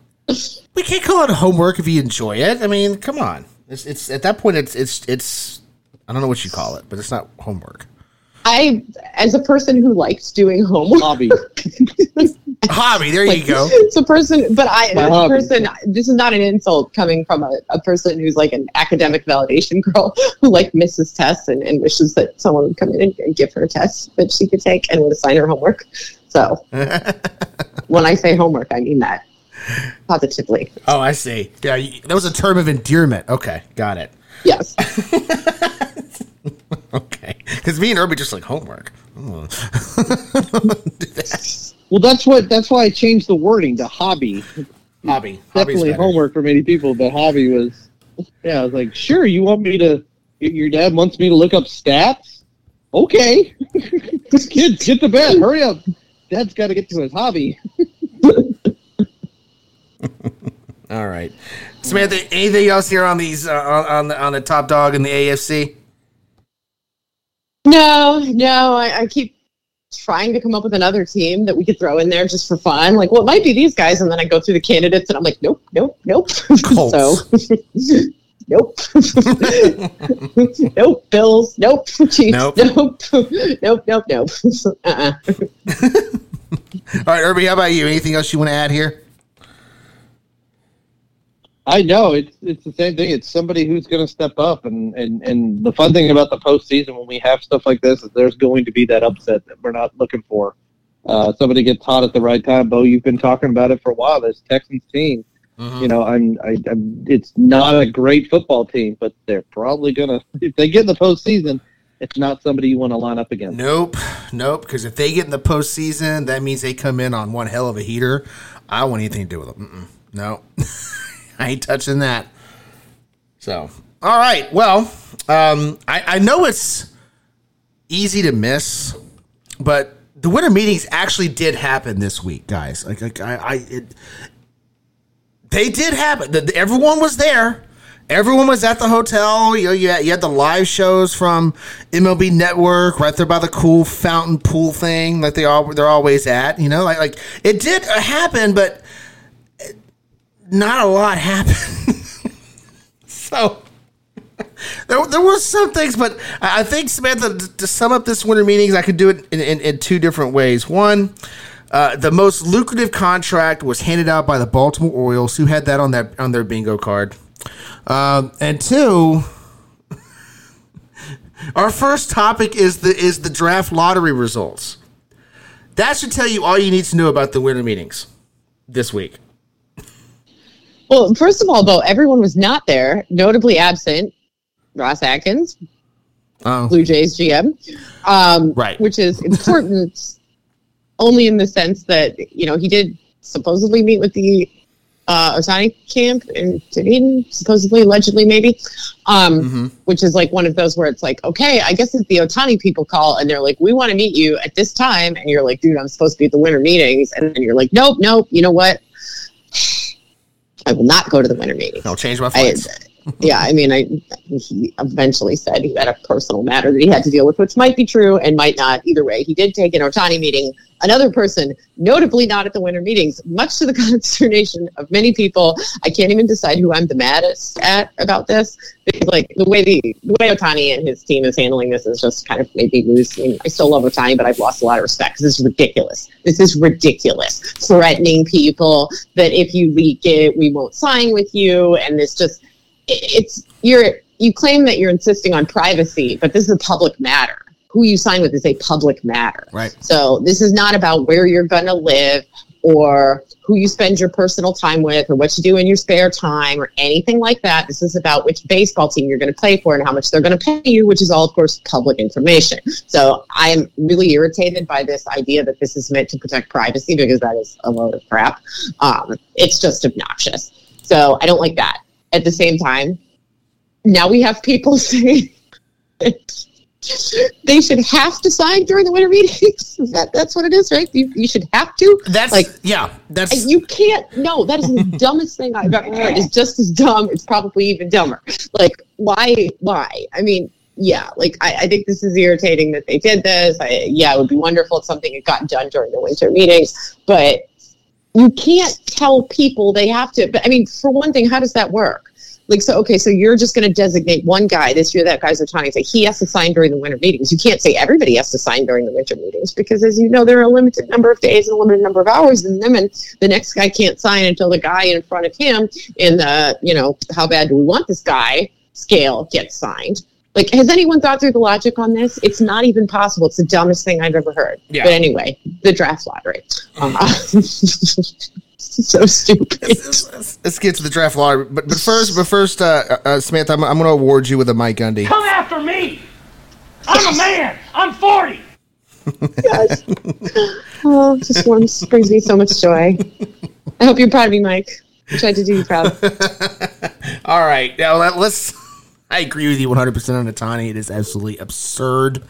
we can't call it homework if you enjoy it. I mean, come on. It's, it's at that point. It's it's it's. I don't know what you call it, but it's not homework. I, as a person who likes doing homework, hobby, <laughs> hobby. There like, you go. It's a person, but I, a person. This is not an insult coming from a, a, person who's like an academic validation <laughs> girl who like misses tests and, and wishes that someone would come in and, and give her a test that she could take and would assign her homework. So, <laughs> when I say homework, I mean that positively. Oh, I see. Yeah, that was a term of endearment. Okay, got it. Yes. Okay, because me and Irby just like homework. <laughs> well, that's what. That's why I changed the wording to hobby. Hobby. Definitely homework for many people, but hobby was. Yeah, I was like, sure. You want me to? Your dad wants me to look up stats. Okay, <laughs> kids, get to bed. Hurry up. Dad's got to get to his hobby. <laughs> All right, Samantha. Anything else here on these uh, on on the, on the top dog in the AFC? No, no. I, I, keep trying to come up with another team that we could throw in there just for fun. Like, well, it might be these guys, and then I go through the candidates, and I'm like, nope, nope, nope. <laughs> so, <laughs> nope, <laughs> nope. Bills, nope. Chiefs, nope, nope, nope, nope, nope. uh-uh. All right, Irby, how about you? Anything else you want to add here? I know it's it's the same thing. It's somebody who's going to step up, and, and and the fun thing about the postseason when we have stuff like this is there's going to be that upset that we're not looking for. Uh, somebody gets hot at the right time. Bo, you've been talking about it for a while. This Texans team, mm-hmm. you know, I'm, I, I'm. It's not a great football team, but they're probably gonna if they get in the postseason. It's not somebody you want to line up against. Nope, nope. Because if they get in the postseason, that means they come in on one hell of a heater. I don't want anything to do with them. Mm-mm. No. <laughs> <laughs> I ain't touching that. So, all right. Well, um, I, I know it's easy to miss, but the winter meetings actually did happen this week, guys. Like, like I, I it, they did happen. The, everyone was there. Everyone was at the hotel. You know, you had, you had the live shows from MLB Network right there by the cool fountain pool thing that they all they're always at. You know, like like it did happen, but not a lot happened. <laughs> so there, there were some things, but I think Samantha, to sum up this winter meetings, I could do it in, in, in two different ways. One, uh, the most lucrative contract was handed out by the Baltimore Orioles, who had that on that on their bingo card. Um, and two, <laughs> our first topic is the is the draft lottery results. That should tell you all you need to know about the winter meetings this week. Well, first of all, though, everyone was not there, notably absent Ross Atkins, oh. Blue Jays GM, um, right? Which is important <laughs> only in the sense that you know he did supposedly meet with the uh, Ohtani camp in Dunedin, supposedly, allegedly, maybe, um, mm-hmm. which is like one of those where it's like, okay, I guess it's the Ohtani people call and they're like, we want to meet you at this time. And you're like, dude, I'm supposed to be at the winter meetings. And then you're like, nope, nope, you know what? I will not go to the winter meeting. I'll change my flights. I, <laughs> yeah, I mean, I he eventually said he had a personal matter that he had to deal with, which might be true and might not. Either way, he did take an Ohtani meeting. Another person, notably not at the winter meetings, much to the <laughs> consternation of many people. I can't even decide who I'm the maddest at about this like, the way the, the way Ohtani and his team is handling this is just kind of maybe losing. I, still love Ohtani, but I've lost a lot of respect this is ridiculous. This is ridiculous. Threatening people that if you leak it, we won't sign with you, and this just it's you're you claim that you're insisting on privacy, but this is a public matter. Who you sign with is a public matter. Right. So this is not about where you're going to live or who you spend your personal time with or what you do in your spare time or anything like that. This is about which baseball team you're going to play for and how much they're going to pay you, which is all, of course, public information. So I am really irritated by this idea that this is meant to protect privacy because that is a load of crap. Um, it's just obnoxious. So I don't like that at the same time, now we have people <laughs> saying they should have to sign during the winter meetings. <laughs> that, that's what it is, right? You, you should have to. That's like, yeah, that's you can't. No, that is the <laughs> dumbest thing I've ever heard. It's just as dumb. It's probably even dumber. Like, why? Why? I mean, yeah, like I, I think this is irritating that they did this. I, yeah, it would be wonderful if something had gotten done during the winter meetings, but you can't tell people they have to. But I mean, for one thing, how does that work? Like, so, okay, so you're just going to designate one guy this year, that guy's Ohtani, say he has to sign during the winter meetings. You can't say everybody has to sign during the winter meetings because, as you know, there are a limited number of days and a limited number of hours in them, and the next guy can't sign until the guy in front of him in the, you know, how bad do we want this guy scale gets signed. Like, has anyone thought through the logic on this? It's not even possible. It's the dumbest thing I've ever heard. Yeah. But anyway, the draft lottery. Uh, <laughs> <laughs> <laughs> so stupid. Let's, let's, let's, get to the draft lottery. But but first, but first, uh, uh, Samantha, I'm, I'm going to award you with a Mike Gundy. Come after me. I'm a man. I'm 40. Yes. <laughs> Oh, just warms, brings me so much joy. I hope you're proud of me, Mike. I tried to do you proud. <laughs> All right, now let's I agree with you 100 percent on Ohtani. It is absolutely absurd,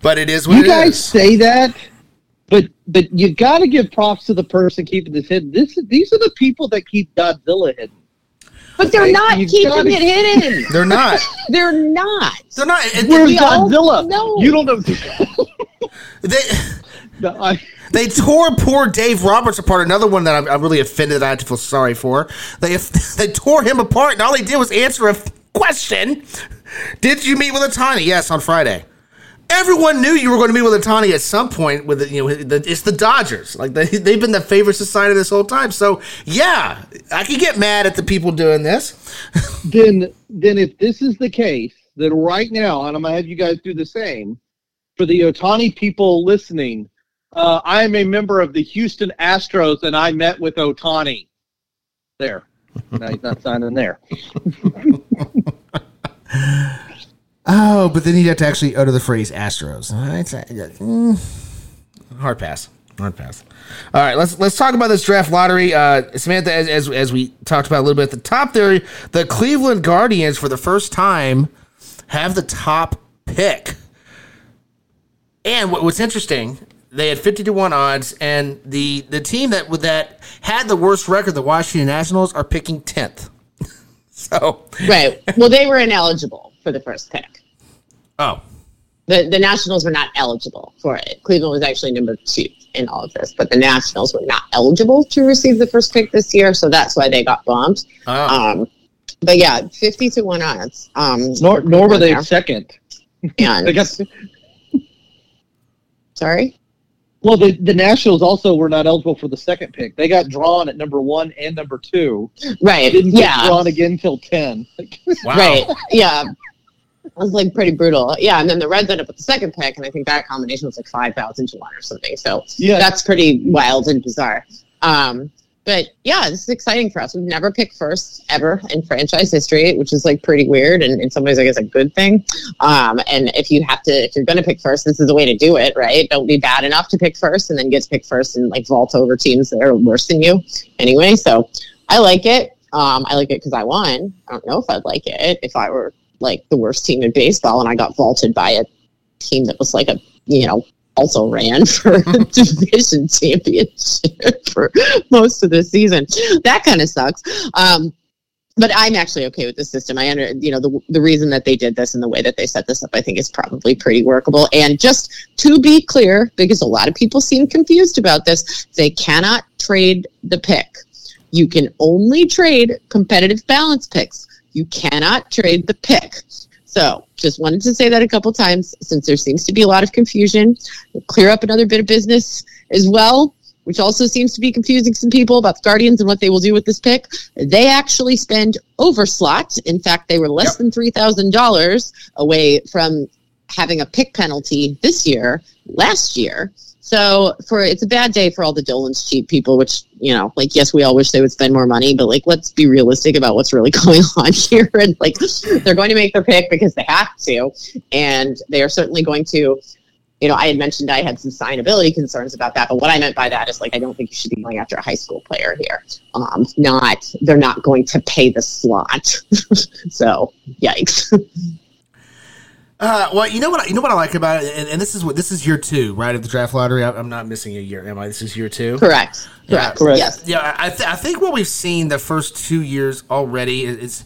but it is what you it guys is. say that, but but you got to give props to the person keeping this hidden. This these are the people that keep Godzilla hidden. But they're okay? not you keeping gotta, it hidden. <laughs> <laughs> They're not. they're not. They're not. Where's Godzilla? No. You don't know. <laughs> they. No, I, they tore poor Dave Roberts apart. Another one that I'm, I'm really offended that I have to feel sorry for. They they tore him apart, and all they did was answer a question. Did you meet with Ohtani? Yes, on Friday. Everyone knew you were going to meet with Ohtani at some point. With the, you know, the, it's the Dodgers. Like they, they've been the favorite society this whole time. So yeah, I can get mad at the people doing this. <laughs> then, then if this is the case, then right now, and I'm gonna have you guys do the same for the Ohtani people listening. Uh, I am a member of the Houston Astros, and I met with Ohtani. There. <laughs> now he's not signing there. <laughs> oh, but then you have to actually utter the phrase Astros. Mm, hard pass. Hard pass. All right, let's let's talk about this draft lottery. Uh, Samantha, as, as as we talked about a little bit at the top there, the Cleveland Guardians for the first time have the top pick. And what, what's interesting they had 50 to 1 odds and the the team that with that had the worst record the washington nationals are picking 10th <laughs> so right well they were ineligible for the first pick oh the the nationals were not eligible for it cleveland was actually number two in all of this but the nationals were not eligible to receive the first pick this year so that's why they got bumped oh. um but yeah 50 to 1 odds um nor, nor were they there. second and <laughs> I guess sorry well, the, the Nationals also were not eligible for the second pick. They got drawn at number one and number two. Right. Didn't yeah. get drawn again till ten. <laughs> wow. Right. Yeah. Was like pretty brutal. Yeah, and then the Reds ended up with the second pick, and I think that combination was like five thousand to one or something. So yeah, that's pretty wild and bizarre. Um, but yeah, this is exciting for us. We've never picked first ever in franchise history, which is like pretty weird and in some ways I guess a good thing. Um, and if you have to, if you're going to pick first, this is the way to do it, right? Don't be bad enough to pick first and then get to pick first and like vault over teams that are worse than you anyway. So I like it. Um, I like it because I won. I don't know if I'd like it if I were like the worst team in baseball and I got vaulted by a team that was like a, you know, also ran <laughs> for a <laughs> division championship <laughs> for most of the season. That kind of sucks. Um, but I'm actually okay with the system. I under, you know, the the reason that they did this and the way that they set this up, I think is probably pretty workable. And just to be clear, because a lot of people seem confused about this, they cannot trade the pick. You can only trade competitive balance picks. You cannot trade the pick. So just wanted to say that a couple times since there seems to be a lot of confusion. We'll clear up another bit of business as well, which also seems to be confusing some people about the Guardians and what they will do with this pick. They actually spend over slot. In fact, they were less yep. than $3,000 away from having a pick penalty this year, last year. So for it's a bad day for all the Dolan's cheap people, which you know, like yes, we all wish they would spend more money, but like let's be realistic about what's really <laughs> going on here. <laughs> And like they're going to make their pick because they have to, and they are certainly going to. You know, I had mentioned I had some signability concerns about that, but what I meant by that is like I don't think you should be going after a high school player here. Um, not they're not going to pay the slot, <laughs> so yikes. Uh, well, you know what? You know what I like about it, and, and, this is what this is year two, right? Of the draft lottery. I, am not missing a year, am I? This is year two. Correct. Yeah. Correct. Correct. Yes. Yeah. I, th- I think what we've seen the first two years already is, is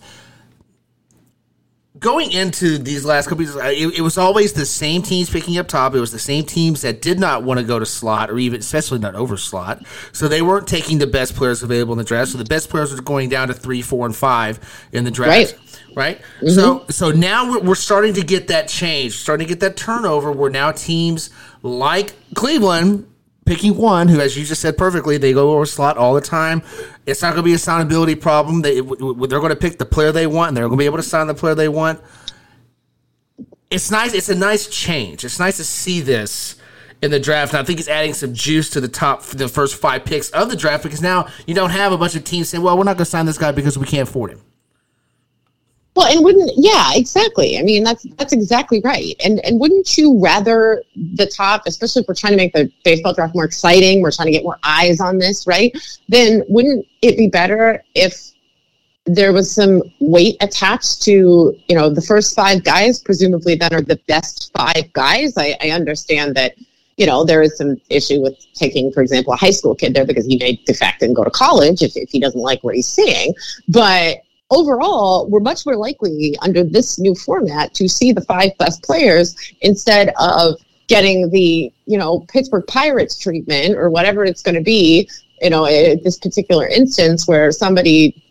going into these last couple years. It, it, was always the same teams picking up top. It was the same teams that did not want to go to slot or even, especially not over slot. So they weren't taking the best players available in the draft. So the best players were going down to three, four, and five in the draft. Right right? Mm-hmm. So so now we're, we're starting to get that change, starting to get that turnover where now teams like Cleveland picking one who, as you just said perfectly, they go over slot all the time. It's not going to be a signability problem. They they're going to pick the player they want, and they're going to be able to sign the player they want. It's nice. It's a nice change. It's nice to see this in the draft. And I think it's adding some juice to the top, the first five picks of the draft because now you don't have a bunch of teams saying, "Well, we're not going to sign this guy because we can't afford him." Well, and wouldn't yeah, exactly. I mean, that's that's exactly right. And and wouldn't you rather the top, especially if we're trying to make the baseball draft more exciting, we're trying to get more eyes on this, right? Then wouldn't it be better if there was some weight attached to you know the first five guys, presumably that are the best five guys? I, I understand that you know, there is some issue with taking, for example, a high school kid there because he may defect and go to college if, if he doesn't like what he's seeing. But overall, we're much more likely under this new format to see the five best players instead of getting the you know Pittsburgh Pirates treatment or whatever it's going to be. You know, in this particular instance where somebody,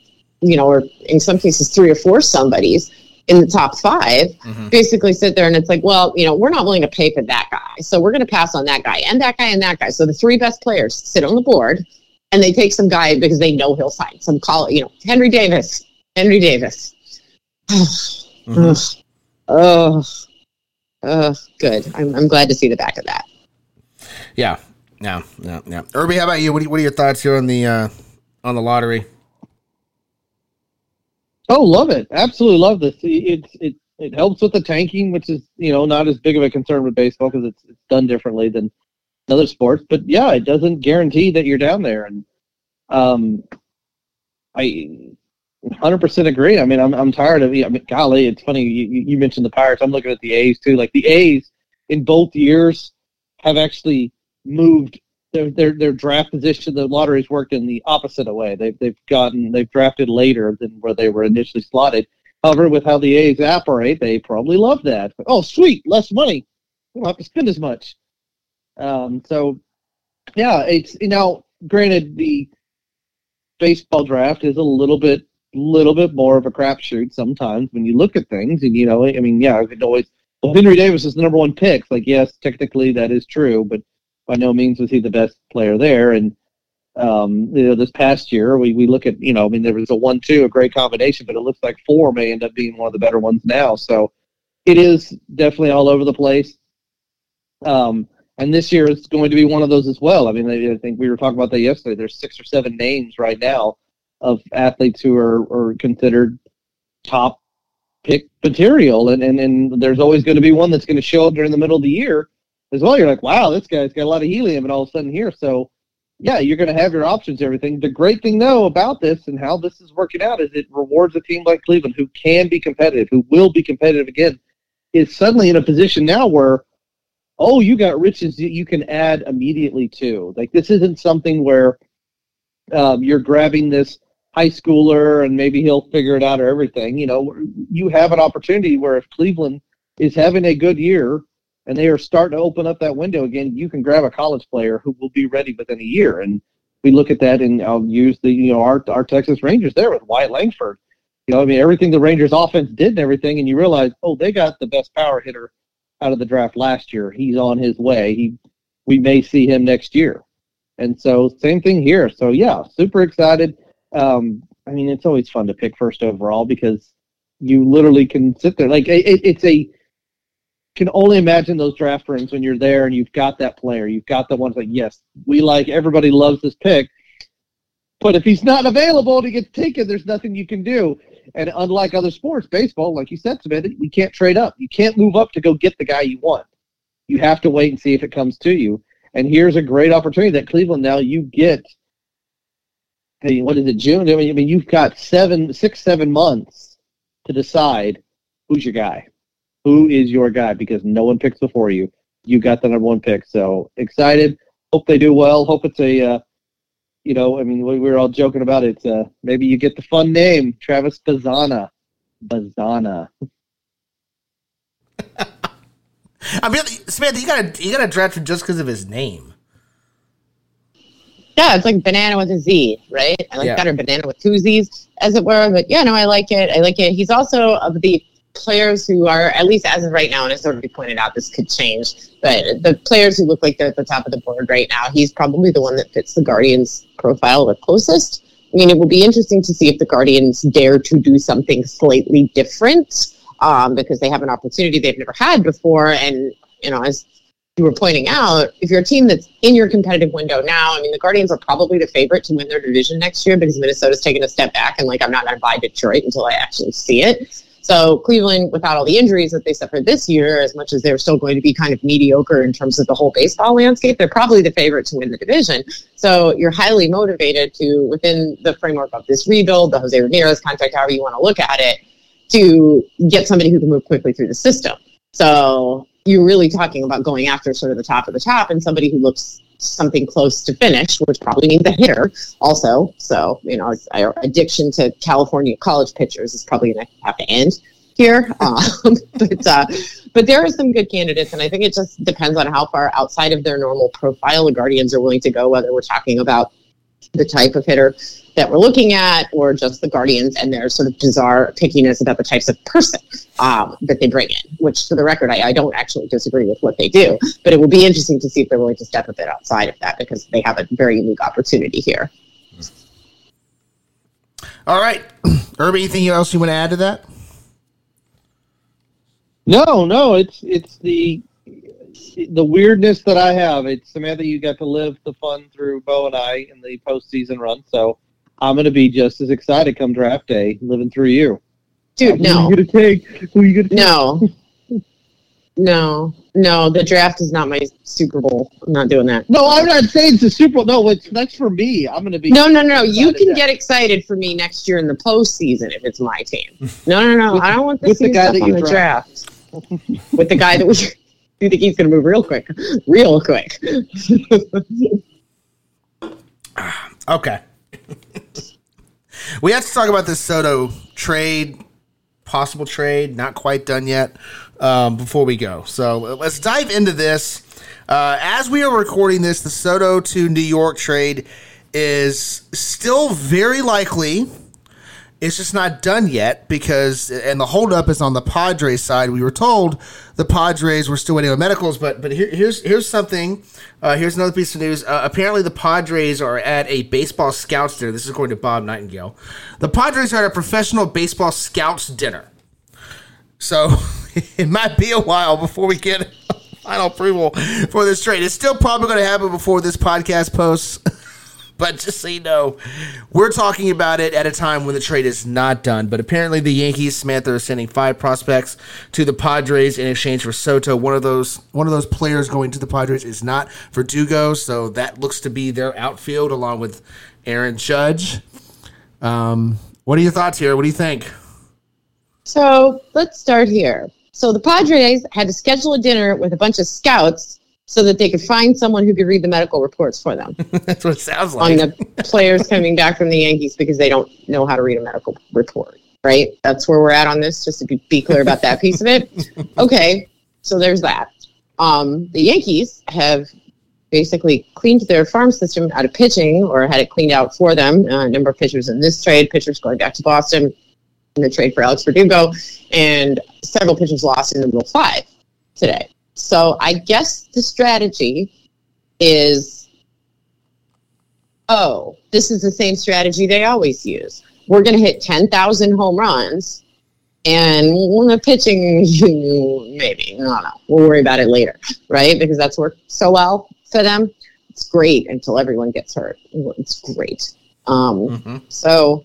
you know, or in some cases three or four somebody's in the top 5 mm-hmm. basically sit there and it's like, well, you know, we're not willing to pay for that guy, so we're going to pass on that guy and that guy and that guy. So the three best players sit on the board. And they take some guy because they know he'll sign some call, you know, Henry Davis, Henry Davis. mm-hmm. Oh, oh, good. I'm, I'm glad to see the back of that. Yeah, yeah, yeah, yeah. Irby, how about you? What are, what are your thoughts here on the uh, on the lottery? Oh, love it! Absolutely love this. It it it helps with the tanking, which is you know not as big of a concern with baseball because it's it's done differently than other sports. But yeah, it doesn't guarantee that you're down there, and um, I Hundred percent agree. I mean, I'm I'm tired of. I mean, golly, it's funny you, you mentioned the Pirates. I'm looking at the A's too. Like the A's in both years have actually moved their their their draft position. The lottery's worked in the opposite way. They've they've gotten they've drafted later than where they were initially slotted. However, with how the A's operate, they probably love that. Oh, sweet, less money. We don't have to spend as much. Um, so, yeah, it's you know, granted the baseball draft is a little bit little bit more of a crapshoot sometimes when you look at things. And, you know, I mean, yeah, I could always, well, Henry Davis is the number one pick. Like, yes, technically that is true, but by no means was he the best player there. And, um, you know, this past year, we, we look at, you know, I mean, there was a one, two, a great combination, but it looks like four may end up being one of the better ones now. So it is definitely all over the place. Um, And this year is going to be one of those as well. I mean, I think we were talking about that yesterday. There's six or seven names right now of athletes who are, are considered top pick material, and, and and there's always going to be one that's going to show up during the middle of the year as well. You're like, wow, this guy's got a lot of helium, and all of a sudden here, so yeah, you're going to have your options, everything. The great thing though about this and how this is working out is it rewards a team like Cleveland who can be competitive, who will be competitive again, is suddenly in a position now where, oh, you got riches that you can add immediately to. Like this isn't something where um, you're grabbing this high schooler and maybe he'll figure it out or everything. You know, you have an opportunity where if Cleveland is having a good year and they are starting to open up that window again, you can grab a college player who will be ready within a year. And we look at that and I'll use the, you know, our, our Texas Rangers there with Wyatt Langford. You know, I mean, everything the Rangers offense did and everything, and you realize, oh, they got the best power hitter out of the draft last year. He's on his way. He, we may see him next year. And so same thing here. So yeah, super excited. Um, I mean, it's always fun to pick first overall because you literally can sit there like it, it's a can only imagine those draft rooms when you're there and you've got that player. You've got the ones like, yes, we like everybody loves this pick. But if he's not available to get taken, there's nothing you can do. And unlike other sports, baseball, like you said, Samantha, you can't trade up. You can't move up to go get the guy you want. You have to wait and see if it comes to you. And here's a great opportunity that Cleveland now you get hey, what is it, June? I mean, I mean, you've got seven, six, seven months to decide who's your guy. Who is your guy? Because no one picks before you. You got the number one pick. So excited. Hope they do well. Hope it's a, uh, you know, I mean, we were all joking about it. Uh, maybe you get the fun name, Travis Bazzana. Bazzana. <laughs> I mean, Samantha, you got to you got to draft him just because of his name. Yeah, it's like banana with a Z, right? I like yeah. that, or banana with two Z's, as it were. But yeah, no, I like it. I like it. He's also of the players who are, at least as of right now, and as already pointed out, this could change. But the players who look like they're at the top of the board right now, he's probably the one that fits the Guardians' profile the closest. I mean, it will be interesting to see if the Guardians dare to do something slightly different um, because they have an opportunity they've never had before. And, you know, as you were pointing out, if you're a team that's in your competitive window now, I mean, the Guardians are probably the favorite to win their division next year because Minnesota's taken a step back and, like, I'm not going to buy Detroit until I actually see it. So Cleveland, without all the injuries that they suffered this year, as much as they're still going to be kind of mediocre in terms of the whole baseball landscape, they're probably the favorite to win the division. So you're highly motivated to, within the framework of this rebuild, the Jose Ramirez contract, however you want to look at it, to get somebody who can move quickly through the system. So you're really talking about going after sort of the top of the top and somebody who looks something close to finish, which probably means a hitter also. So, you know, our addiction to California college pitchers is probably going to have to end here. <laughs> Um, but, uh, but there are some good candidates, and I think it just depends on how far outside of their normal profile the Guardians are willing to go, whether we're talking about the type of hitter that we're looking at, or just the Guardians and their sort of bizarre pickiness about the types of person um, that they bring in. Which, for the record, I, I, don't actually disagree with what they do, but it will be interesting to see if they're willing to step a bit outside of that because they have a very unique opportunity here. All right, <clears throat> Irby, anything else you want to add to that? No, no, it's it's the the weirdness that I have. It's Samantha. You got to live the fun through Bo and I in the postseason run, so I'm going to be just as excited come draft day, living through you. Dude, no. Who you going to take? Who you going to take? No. <laughs> No, no, the draft is not my Super Bowl. I'm not doing that. No, I'm not saying it's a Super Bowl. No, it's that's for me. I'm going to be. No, no, no. You can get excited for me next year in the postseason if it's my team. No, no, no. I don't want this <laughs> with the guy that you the draft. with the guy that was. You think he's going to move real quick? <laughs> Real quick. <sighs> okay. <laughs> we have to talk about this Soto trade, possible trade, not quite done yet, um, before we go. So let's dive into this. Uh, as we are recording this, the Soto to New York trade is still very likely it's just not done yet because, and the holdup is on the Padres side. We were told the Padres were still waiting on medicals, but but here, here's here's something. Uh, here's another piece of news. Uh, apparently, the Padres are at a baseball scouts dinner. This is according to Bob Nightingale. The Padres are at a professional baseball scouts dinner. So <laughs> it might be a while before we get <laughs> final approval for this trade. It's still probably going to happen before this podcast posts. <laughs> <laughs> But just so you know, we're talking about it at a time when the trade is not done. But apparently, the Yankees, Samantha, are sending five prospects to the Padres in exchange for Soto. One of those, one of those players going to the Padres is not Verdugo, so that looks to be their outfield along with Aaron Judge. Um, what are your thoughts here? What do you think? So let's start here. So the Padres had to schedule a dinner with a bunch of scouts so that they could find someone who could read the medical reports for them <laughs> That's what it sounds like. on the players coming back from the Yankees because they don't know how to read a medical report. Right? That's where we're at on this, just to be- clear about that piece of it. <laughs> Okay, so there's that. Um, the Yankees have basically cleaned their farm system out of pitching or had it cleaned out for them. Uh, a number of pitchers in this trade, pitchers going back to Boston in the trade for Alex Verdugo, and several pitchers lost in the Rule 5 today. So I guess the strategy is oh, this is the same strategy they always use. We're going to hit 10,000 home runs. And when the pitching, <laughs> maybe, I don't know. We'll worry about it later, right? Because that's worked so well for them. It's great until everyone gets hurt. It's great. Um, Mhm. so,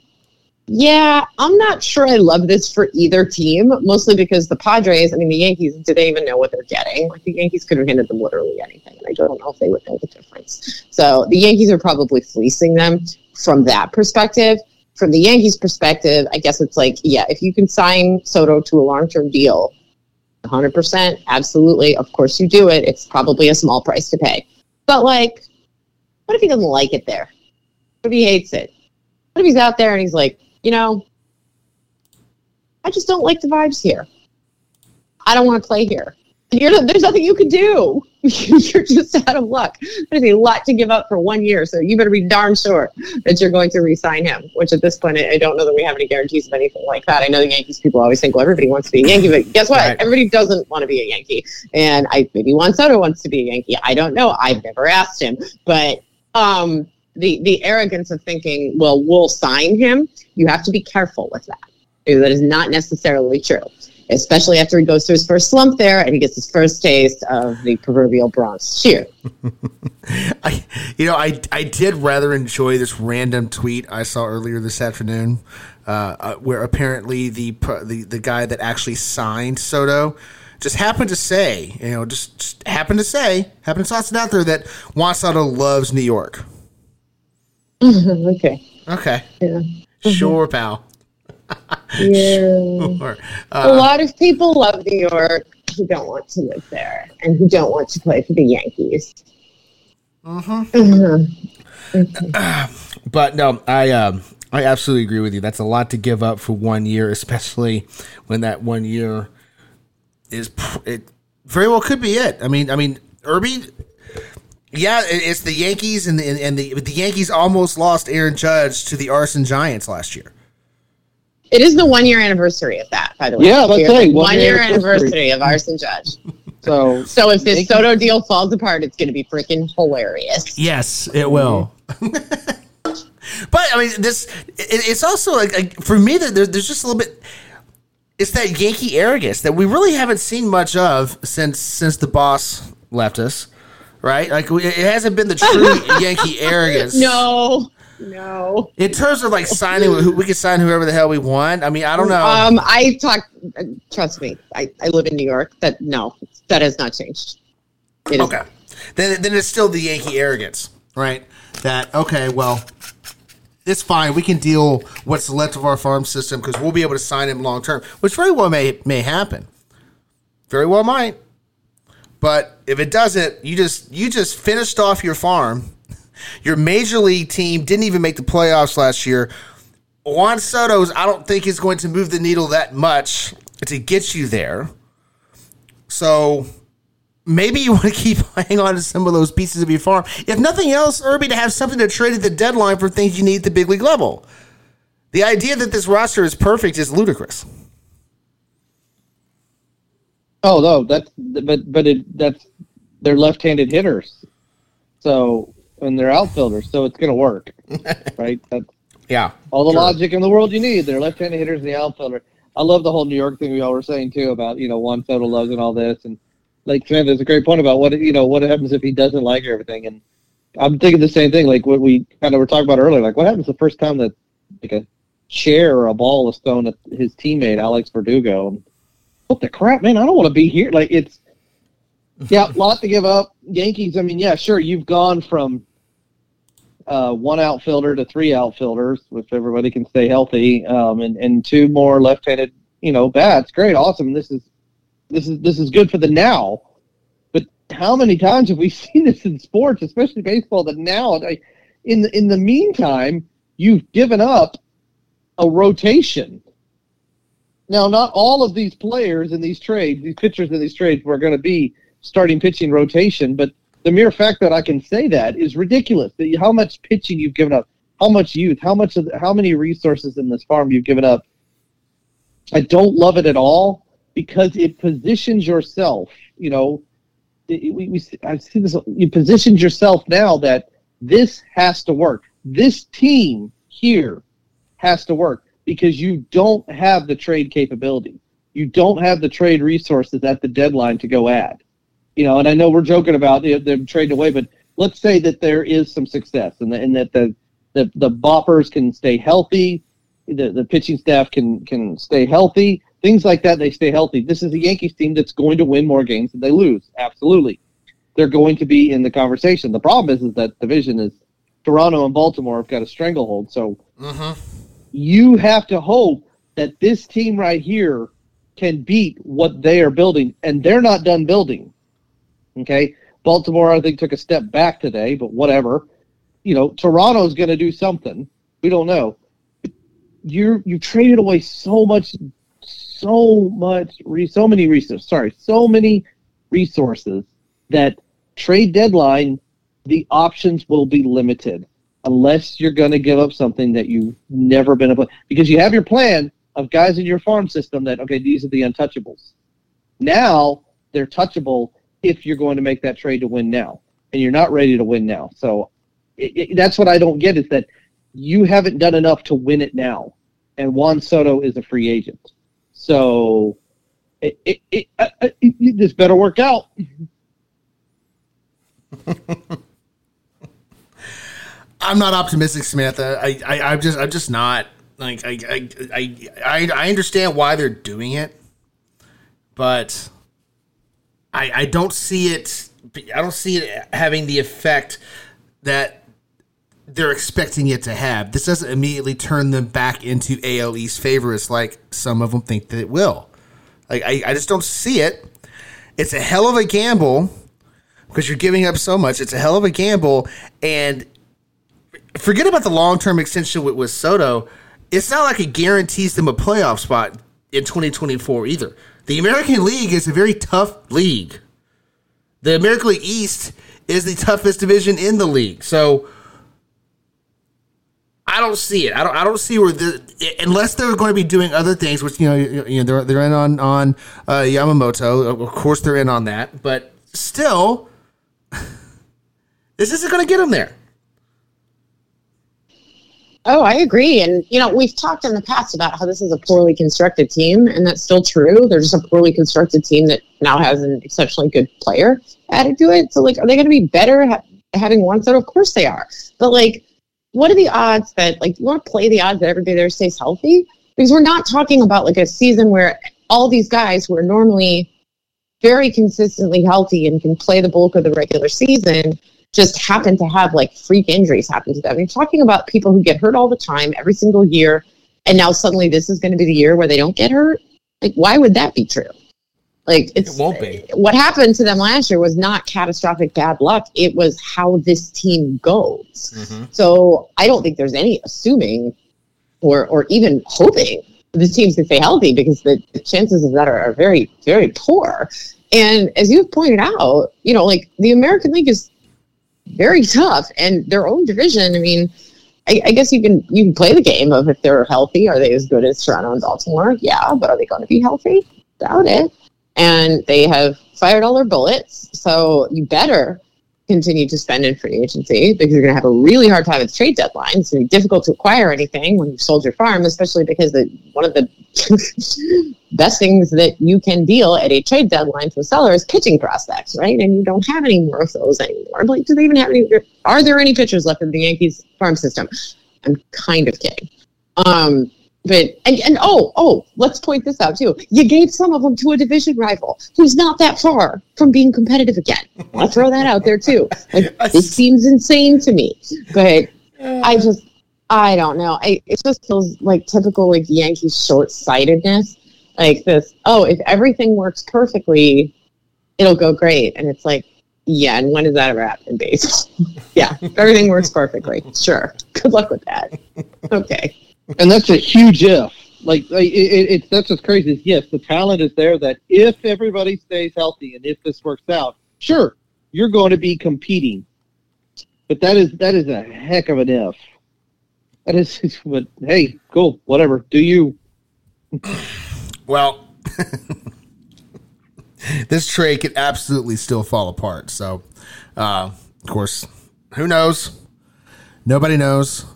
yeah, I'm not sure I love this for either team, mostly because the Padres, I mean, the Yankees, do they even know what they're getting? Like, the Yankees could have handed them literally anything, and I don't know if they would know the difference. So, the Yankees are probably fleecing them from that perspective. From the Yankees' perspective, I guess it's like, yeah, if you can sign Soto to a long term deal, 100%, absolutely. Of course, you do it. It's probably a small price to pay. But, like, what if he doesn't like it there? What if he hates it? What if he's out there and he's like, you know, I just don't like the vibes here. I don't want to play here. There's nothing you can do. <laughs> you're just out of luck. There's a lot to give up for one year, so you better be darn sure that you're going to re-sign him. Which at this point, I I don't know that we have any guarantees of anything like that. I know the Yankees people always think, well, everybody wants to be a Yankee, but guess what? Right. Everybody doesn't want to be a Yankee, and I maybe Juan Soto wants to be a Yankee. I don't know. I've never asked him, but um, the the arrogance of thinking, well, we'll sign him. You have to be careful with that. That is not necessarily true, especially after he goes through his first slump there and he gets his first taste of the proverbial Bronx cheer. <laughs> I, you know, I I did rather enjoy this random tweet I saw earlier this afternoon, uh, uh, where apparently the the the guy that actually signed Soto just happened to say, you know, just, just happened to say, happened to toss it out there that Juan Soto loves New York. <laughs> okay. Okay, Yeah. sure, pal. Yeah. <laughs> Sure. a Uh, lot of people love New York who don't want to live there and who don't want to play for the Yankees. Uh-huh. Mm-hmm. <clears throat> But no, I um, I absolutely agree with you. That's a lot to give up for one year, especially when that one year is pr- it very well could be it. I mean, I mean, Irby. Yeah, it's the Yankees, and the, and the the Yankees almost lost Aaron Judge to the Arson Giants last year. It is the one year anniversary of that, by the way. Yeah, let's say, one, one year year anniversary of Arson Judge. <laughs> So So if this Yankees- Soto deal falls apart, it's going to be freaking hilarious. Yes, it will. <laughs> but I mean, this it, it's also like, like for me that there, there's just a little bit. It's that Yankee arrogance that we really haven't seen much of since since the boss left us, right? Like it hasn't been the true <laughs> Yankee arrogance. No, no. In terms of like signing, we can sign whoever the hell we want. I mean, I don't know. Um, I talk. Trust me, I, I live in New York. That no, that has not changed. It is- Okay. Then then it's still the Yankee arrogance, right? That okay, well, it's fine. We can deal what's left of our farm system because we'll be able to sign him long term, which very well may may happen. Very well might. But if it doesn't, you just you just finished off your farm. Your major league team didn't even make the playoffs last year. Juan Soto's I don't think is going to move the needle that much to get you there. So maybe you want to <laughs> keep hanging on to some of those pieces of your farm. If nothing else, Irby, to have something to trade at the deadline for things you need at the big league level. The idea that this roster is perfect is ludicrous. Oh no, that's but but it that's they're left-handed hitters, so and they're outfielders, so it's gonna work, <laughs> right? That's Yeah. all the Sure. logic in the world you need. They're left-handed hitters and the outfielder. I love the whole New York thing we all were saying too about you know Juan Soto loves and all this, and like Samantha's a great point about what you know what happens if he doesn't like everything, and I'm thinking the same thing. Like what we kind of were talking about earlier. Like what happens the first time that like a chair or a ball is thrown at his teammate Alex Verdugo? What the crap, man? I don't want to be here. Like it's yeah, lot to give up. Yankees. I mean, yeah, sure. You've gone from uh, one outfielder to three outfielders, if everybody can stay healthy, um, and and two more left-handed, you know, bats. Great, awesome. This is this is this is good for the now. But how many times have we <laughs> seen this in sports, especially baseball? That now, in the in the meantime, you've given up a rotation. Now, not all of these players in these trades, these pitchers in these trades, were going to be starting pitching rotation, but the mere fact that I can say that is ridiculous. How much pitching you've given up, how much youth, how much how many resources in this farm you've given up. I don't love it at all because it positions yourself. You know, we, we I've seen this. You positioned yourself now that this has to work. This team here has to work because you don't have the trade capability. You don't have the trade resources at the deadline to go add you know, and I know we're joking about them trading away, but let's say that there is some success and, the, and that the, the the boppers can stay healthy, the, the pitching staff can can stay healthy, things like that. They stay healthy. This is a Yankees team that's going to win more games than they lose. Absolutely, they're going to be in the conversation. The problem is, is that division is Toronto and Baltimore have got a stranglehold. So mm-hmm. You have to hope that this team right here can beat what they are building, and they're not done building. Okay. Baltimore, I think, took a step back today, but whatever. You know, Toronto's going to do something. We don't know. You're you traded away so much, so much, so many resources. Sorry, so many resources that trade deadline, the options will be limited unless you're going to give up something that you've never been able. Because you have your plan of guys in your farm system that okay, these are the untouchables. Now they're touchable if you're going to make that trade to win now, and you're not ready to win now. So it, it, that's what I don't get is that you haven't done enough to win it now, and Juan Soto is a free agent. So it, it, this better work out. <laughs> I'm not optimistic, Samantha. I, I, I'm just, I'm just not. Like, I, I, I, I understand why they're doing it, but I, I don't see it. I don't see it having the effect that they're expecting it to have. This doesn't immediately turn them back into AL East favorites like some of them think that it will. Like I, I just don't see it. It's a hell of a gamble because you're giving up so much. It's a hell of a gamble, and forget about the long term extension with, with Soto. It's not like it guarantees them a playoff spot in 2024 either. The American League is a very tough league. The American League East is the toughest division in the league. So I don't see it. I don't. I don't see where the unless they're going to be doing other things, which you know, you know, they're they're in on on uh, Yamamoto. Of course, they're in on that, but still, <laughs> this isn't going to get them there. Oh, I agree. And, you know, we've talked in the past about how this is a poorly constructed team, and that's still true. They're just a poorly constructed team that now has an exceptionally good player added to it. So, like, are they going to be better ha- having one set? Of course they are. But, like, what are the odds that, like, you want to play the odds that everybody there stays healthy? Because we're not talking about, like, a season where all these guys who are normally very consistently healthy and can play the bulk of the regular season just happen to have like freak injuries happen to them. You're talking about people who get hurt all the time, every single year, and now suddenly this is going to be the year where they don't get hurt. Like, why would that be true? Like, it won't be. What happened to them last year was not catastrophic bad luck. It was how this team goes. Mm-hmm. So I don't think there's any assuming or or even hoping this team's going to stay healthy because the, the chances of that are, are very very poor. And as you've pointed out, you know, like the American League is very tough. And their own division, I mean, I, I, guess you can you can play the game of if they're healthy, are they as good as Toronto and Baltimore? Yeah, but are they going to be healthy? Doubt it. And they have fired all their bullets, so you better continue to spend in free agency because you're going to have a really hard time at the trade deadline. It's going to be difficult to acquire anything when you've sold your farm, especially because the, one of the <laughs> best things that you can deal at a trade deadline to a seller is pitching prospects, right? And you don't have any more of those anymore. Like, do they even have any? Are there any pitchers left in the Yankees farm system? I'm kind of kidding. Um, but and, and oh oh let's point this out too. You gave some of them to a division rival who's not that far from being competitive again. I'll throw that out there too. Like, <laughs> this seems insane to me but i just i don't know. I, it just feels like typical like yankees short-sightedness. Like this oh if everything works perfectly it'll go great. And it's like yeah and when does that ever happen in baseball? <laughs> Yeah if everything works perfectly sure. Good luck with that. <laughs> Okay and that's a huge if. Like, like it, it, it's that's what's crazy. Is yes, the talent is there. That if everybody stays healthy and if this works out, sure, you're going to be competing. But that is that is a heck of an if. That is, <laughs> but hey, cool, whatever. Do you? Well, <laughs> this trade could absolutely still fall apart. So, uh, of course, who knows? Nobody knows.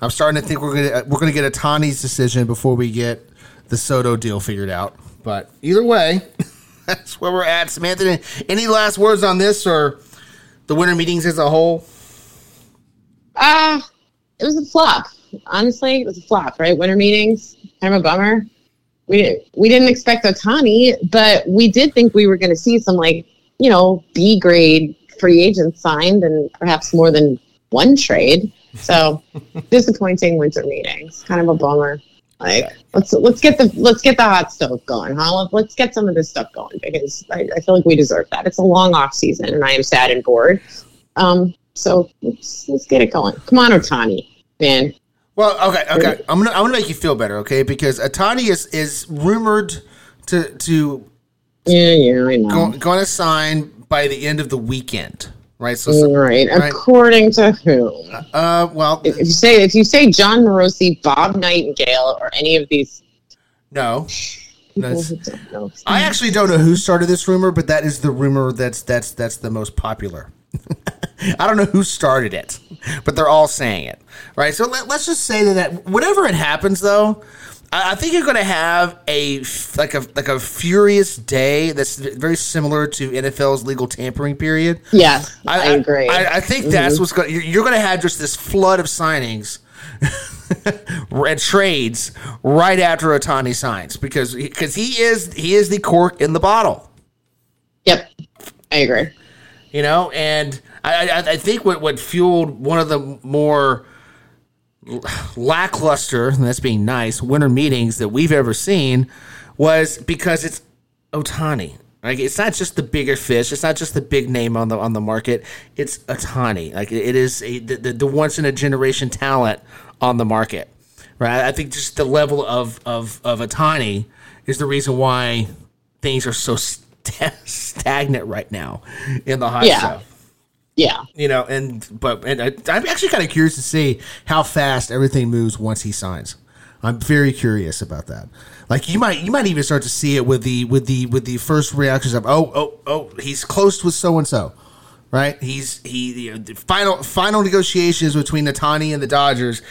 I'm starting to think we're gonna we're gonna get Ohtani's decision before we get the Soto deal figured out. But either way, <laughs> that's where we're at. Samantha, any last words on this or the winter meetings as a whole? Uh, it was a flop. Honestly, it was a flop. Right, winter meetings, kind of a bummer. We we didn't expect Ohtani, but we did think we were going to see some like you know B grade free agents signed and perhaps more than one trade. So disappointing winter meetings. Kind of a bummer. Like let's let's get the let's get the hot stove going, huh? Let's get some of this stuff going because I, I feel like we deserve that. It's a long off season, and I am sad and bored. Um, so let's let's get it going. Come on, Ohtani, man. Well, okay, okay. I'm gonna I'm gonna make you feel better, okay? Because Ohtani is is rumored to to yeah yeah I know go, going to sign by the end of the weekend right? So, so right. right. according to whom? Uh, well, if, you say if you say Jon Morosi, Bob Nightingale, or any of these, no. I actually don't know who started this rumor, but that is the rumor that's that's that's the most popular. <laughs> I don't know who started it, but they're all saying it, right? So let, us just say that, that whatever it happens, though, I think you're going to have a like a like a furious day that's very similar to NFL's legal tampering period. Yeah, I, I agree. I, I think mm-hmm. that's what's going. You're going to have just this flood of signings <laughs> and trades right after Ohtani signs because because he is he is the cork in the bottle. Yep, I agree. You know, and I I, I think what what fueled one of the more lackluster, and that's being nice, winter meetings that we've ever seen was because it's Ohtani. Like it's not just the bigger fish. It's not just the big name on the on the market. It's Ohtani. Like it is a, the, the once in a generation talent on the market, right? I think just the level of of of Ohtani is the reason why things are so st- <laughs> stagnant right now in the hot yeah. stuff. Yeah. You know, and but and I, I'm actually kind of curious to see how fast everything moves once he signs. I'm very curious about that. Like you might you might even start to see it with the with the with the first reactions of oh oh oh he's close with so and so, right? He's he you know, the final final negotiations between Ohtani and the Dodgers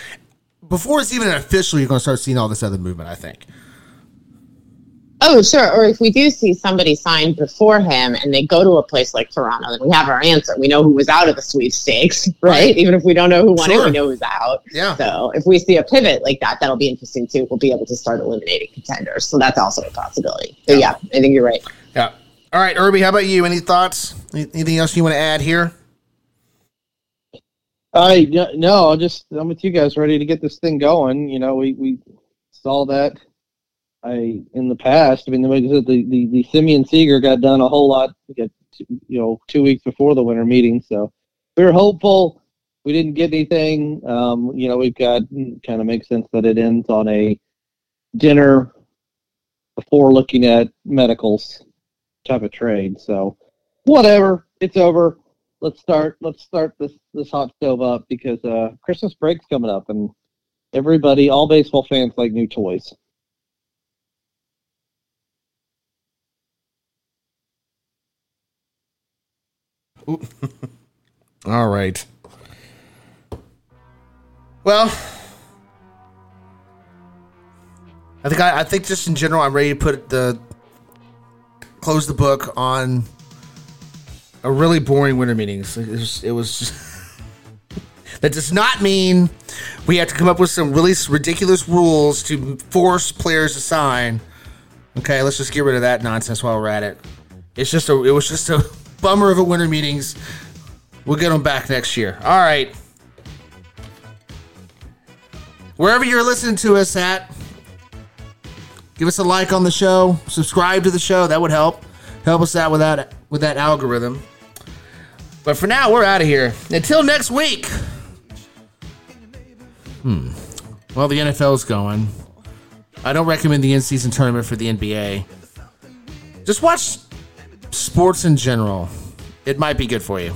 before it's even official. You're going to start seeing all this other movement. I think. Oh, sure. Or if we do see somebody signed before him and they go to a place like Toronto, then we have our answer. We know who was out of the sweepstakes, <laughs> right? right. Even if we don't know who won sure. it, we know who's out. Yeah. So if we see a pivot like that, that'll be interesting too. We'll be able to start eliminating contenders. So that's also a possibility. So yeah, yeah I think you're right. Yeah. All right, Irby, how about you? Any thoughts? Anything else you want to add here? I no, I'm just I'm with you guys, ready to get this thing going. You know, we we saw that I in the past. I mean, the the the, the Semien Seager got done a whole lot, you know, two weeks before the winter meeting. So we were hopeful. We didn't get anything. Um, you know, we've got kind of makes sense that it ends on a dinner before looking at medicals type of trade. So whatever, it's over. Let's start. Let's start this this hot stove up because uh, Christmas break's coming up and everybody, all baseball fans like new toys. <laughs> All right. Well, I think I, I think just in general, I'm ready to put the close the book on a really boring winter meetings. It was, it was just, <laughs> that does not mean we have to come up with some really ridiculous rules to force players to sign. Okay, let's just get rid of that nonsense while we're at it. It's just a it was just a <laughs> bummer of a winter meetings. We'll get them back next year. All right. Wherever you're listening to us at, give us a like on the show, subscribe to the show. That would help. Help us out with that with that algorithm. But for now, we're out of here. Until next week. Hmm. Well, the NFL's going. I don't recommend the in-season tournament for the NBA. Just watch sports in general. It might be good for you.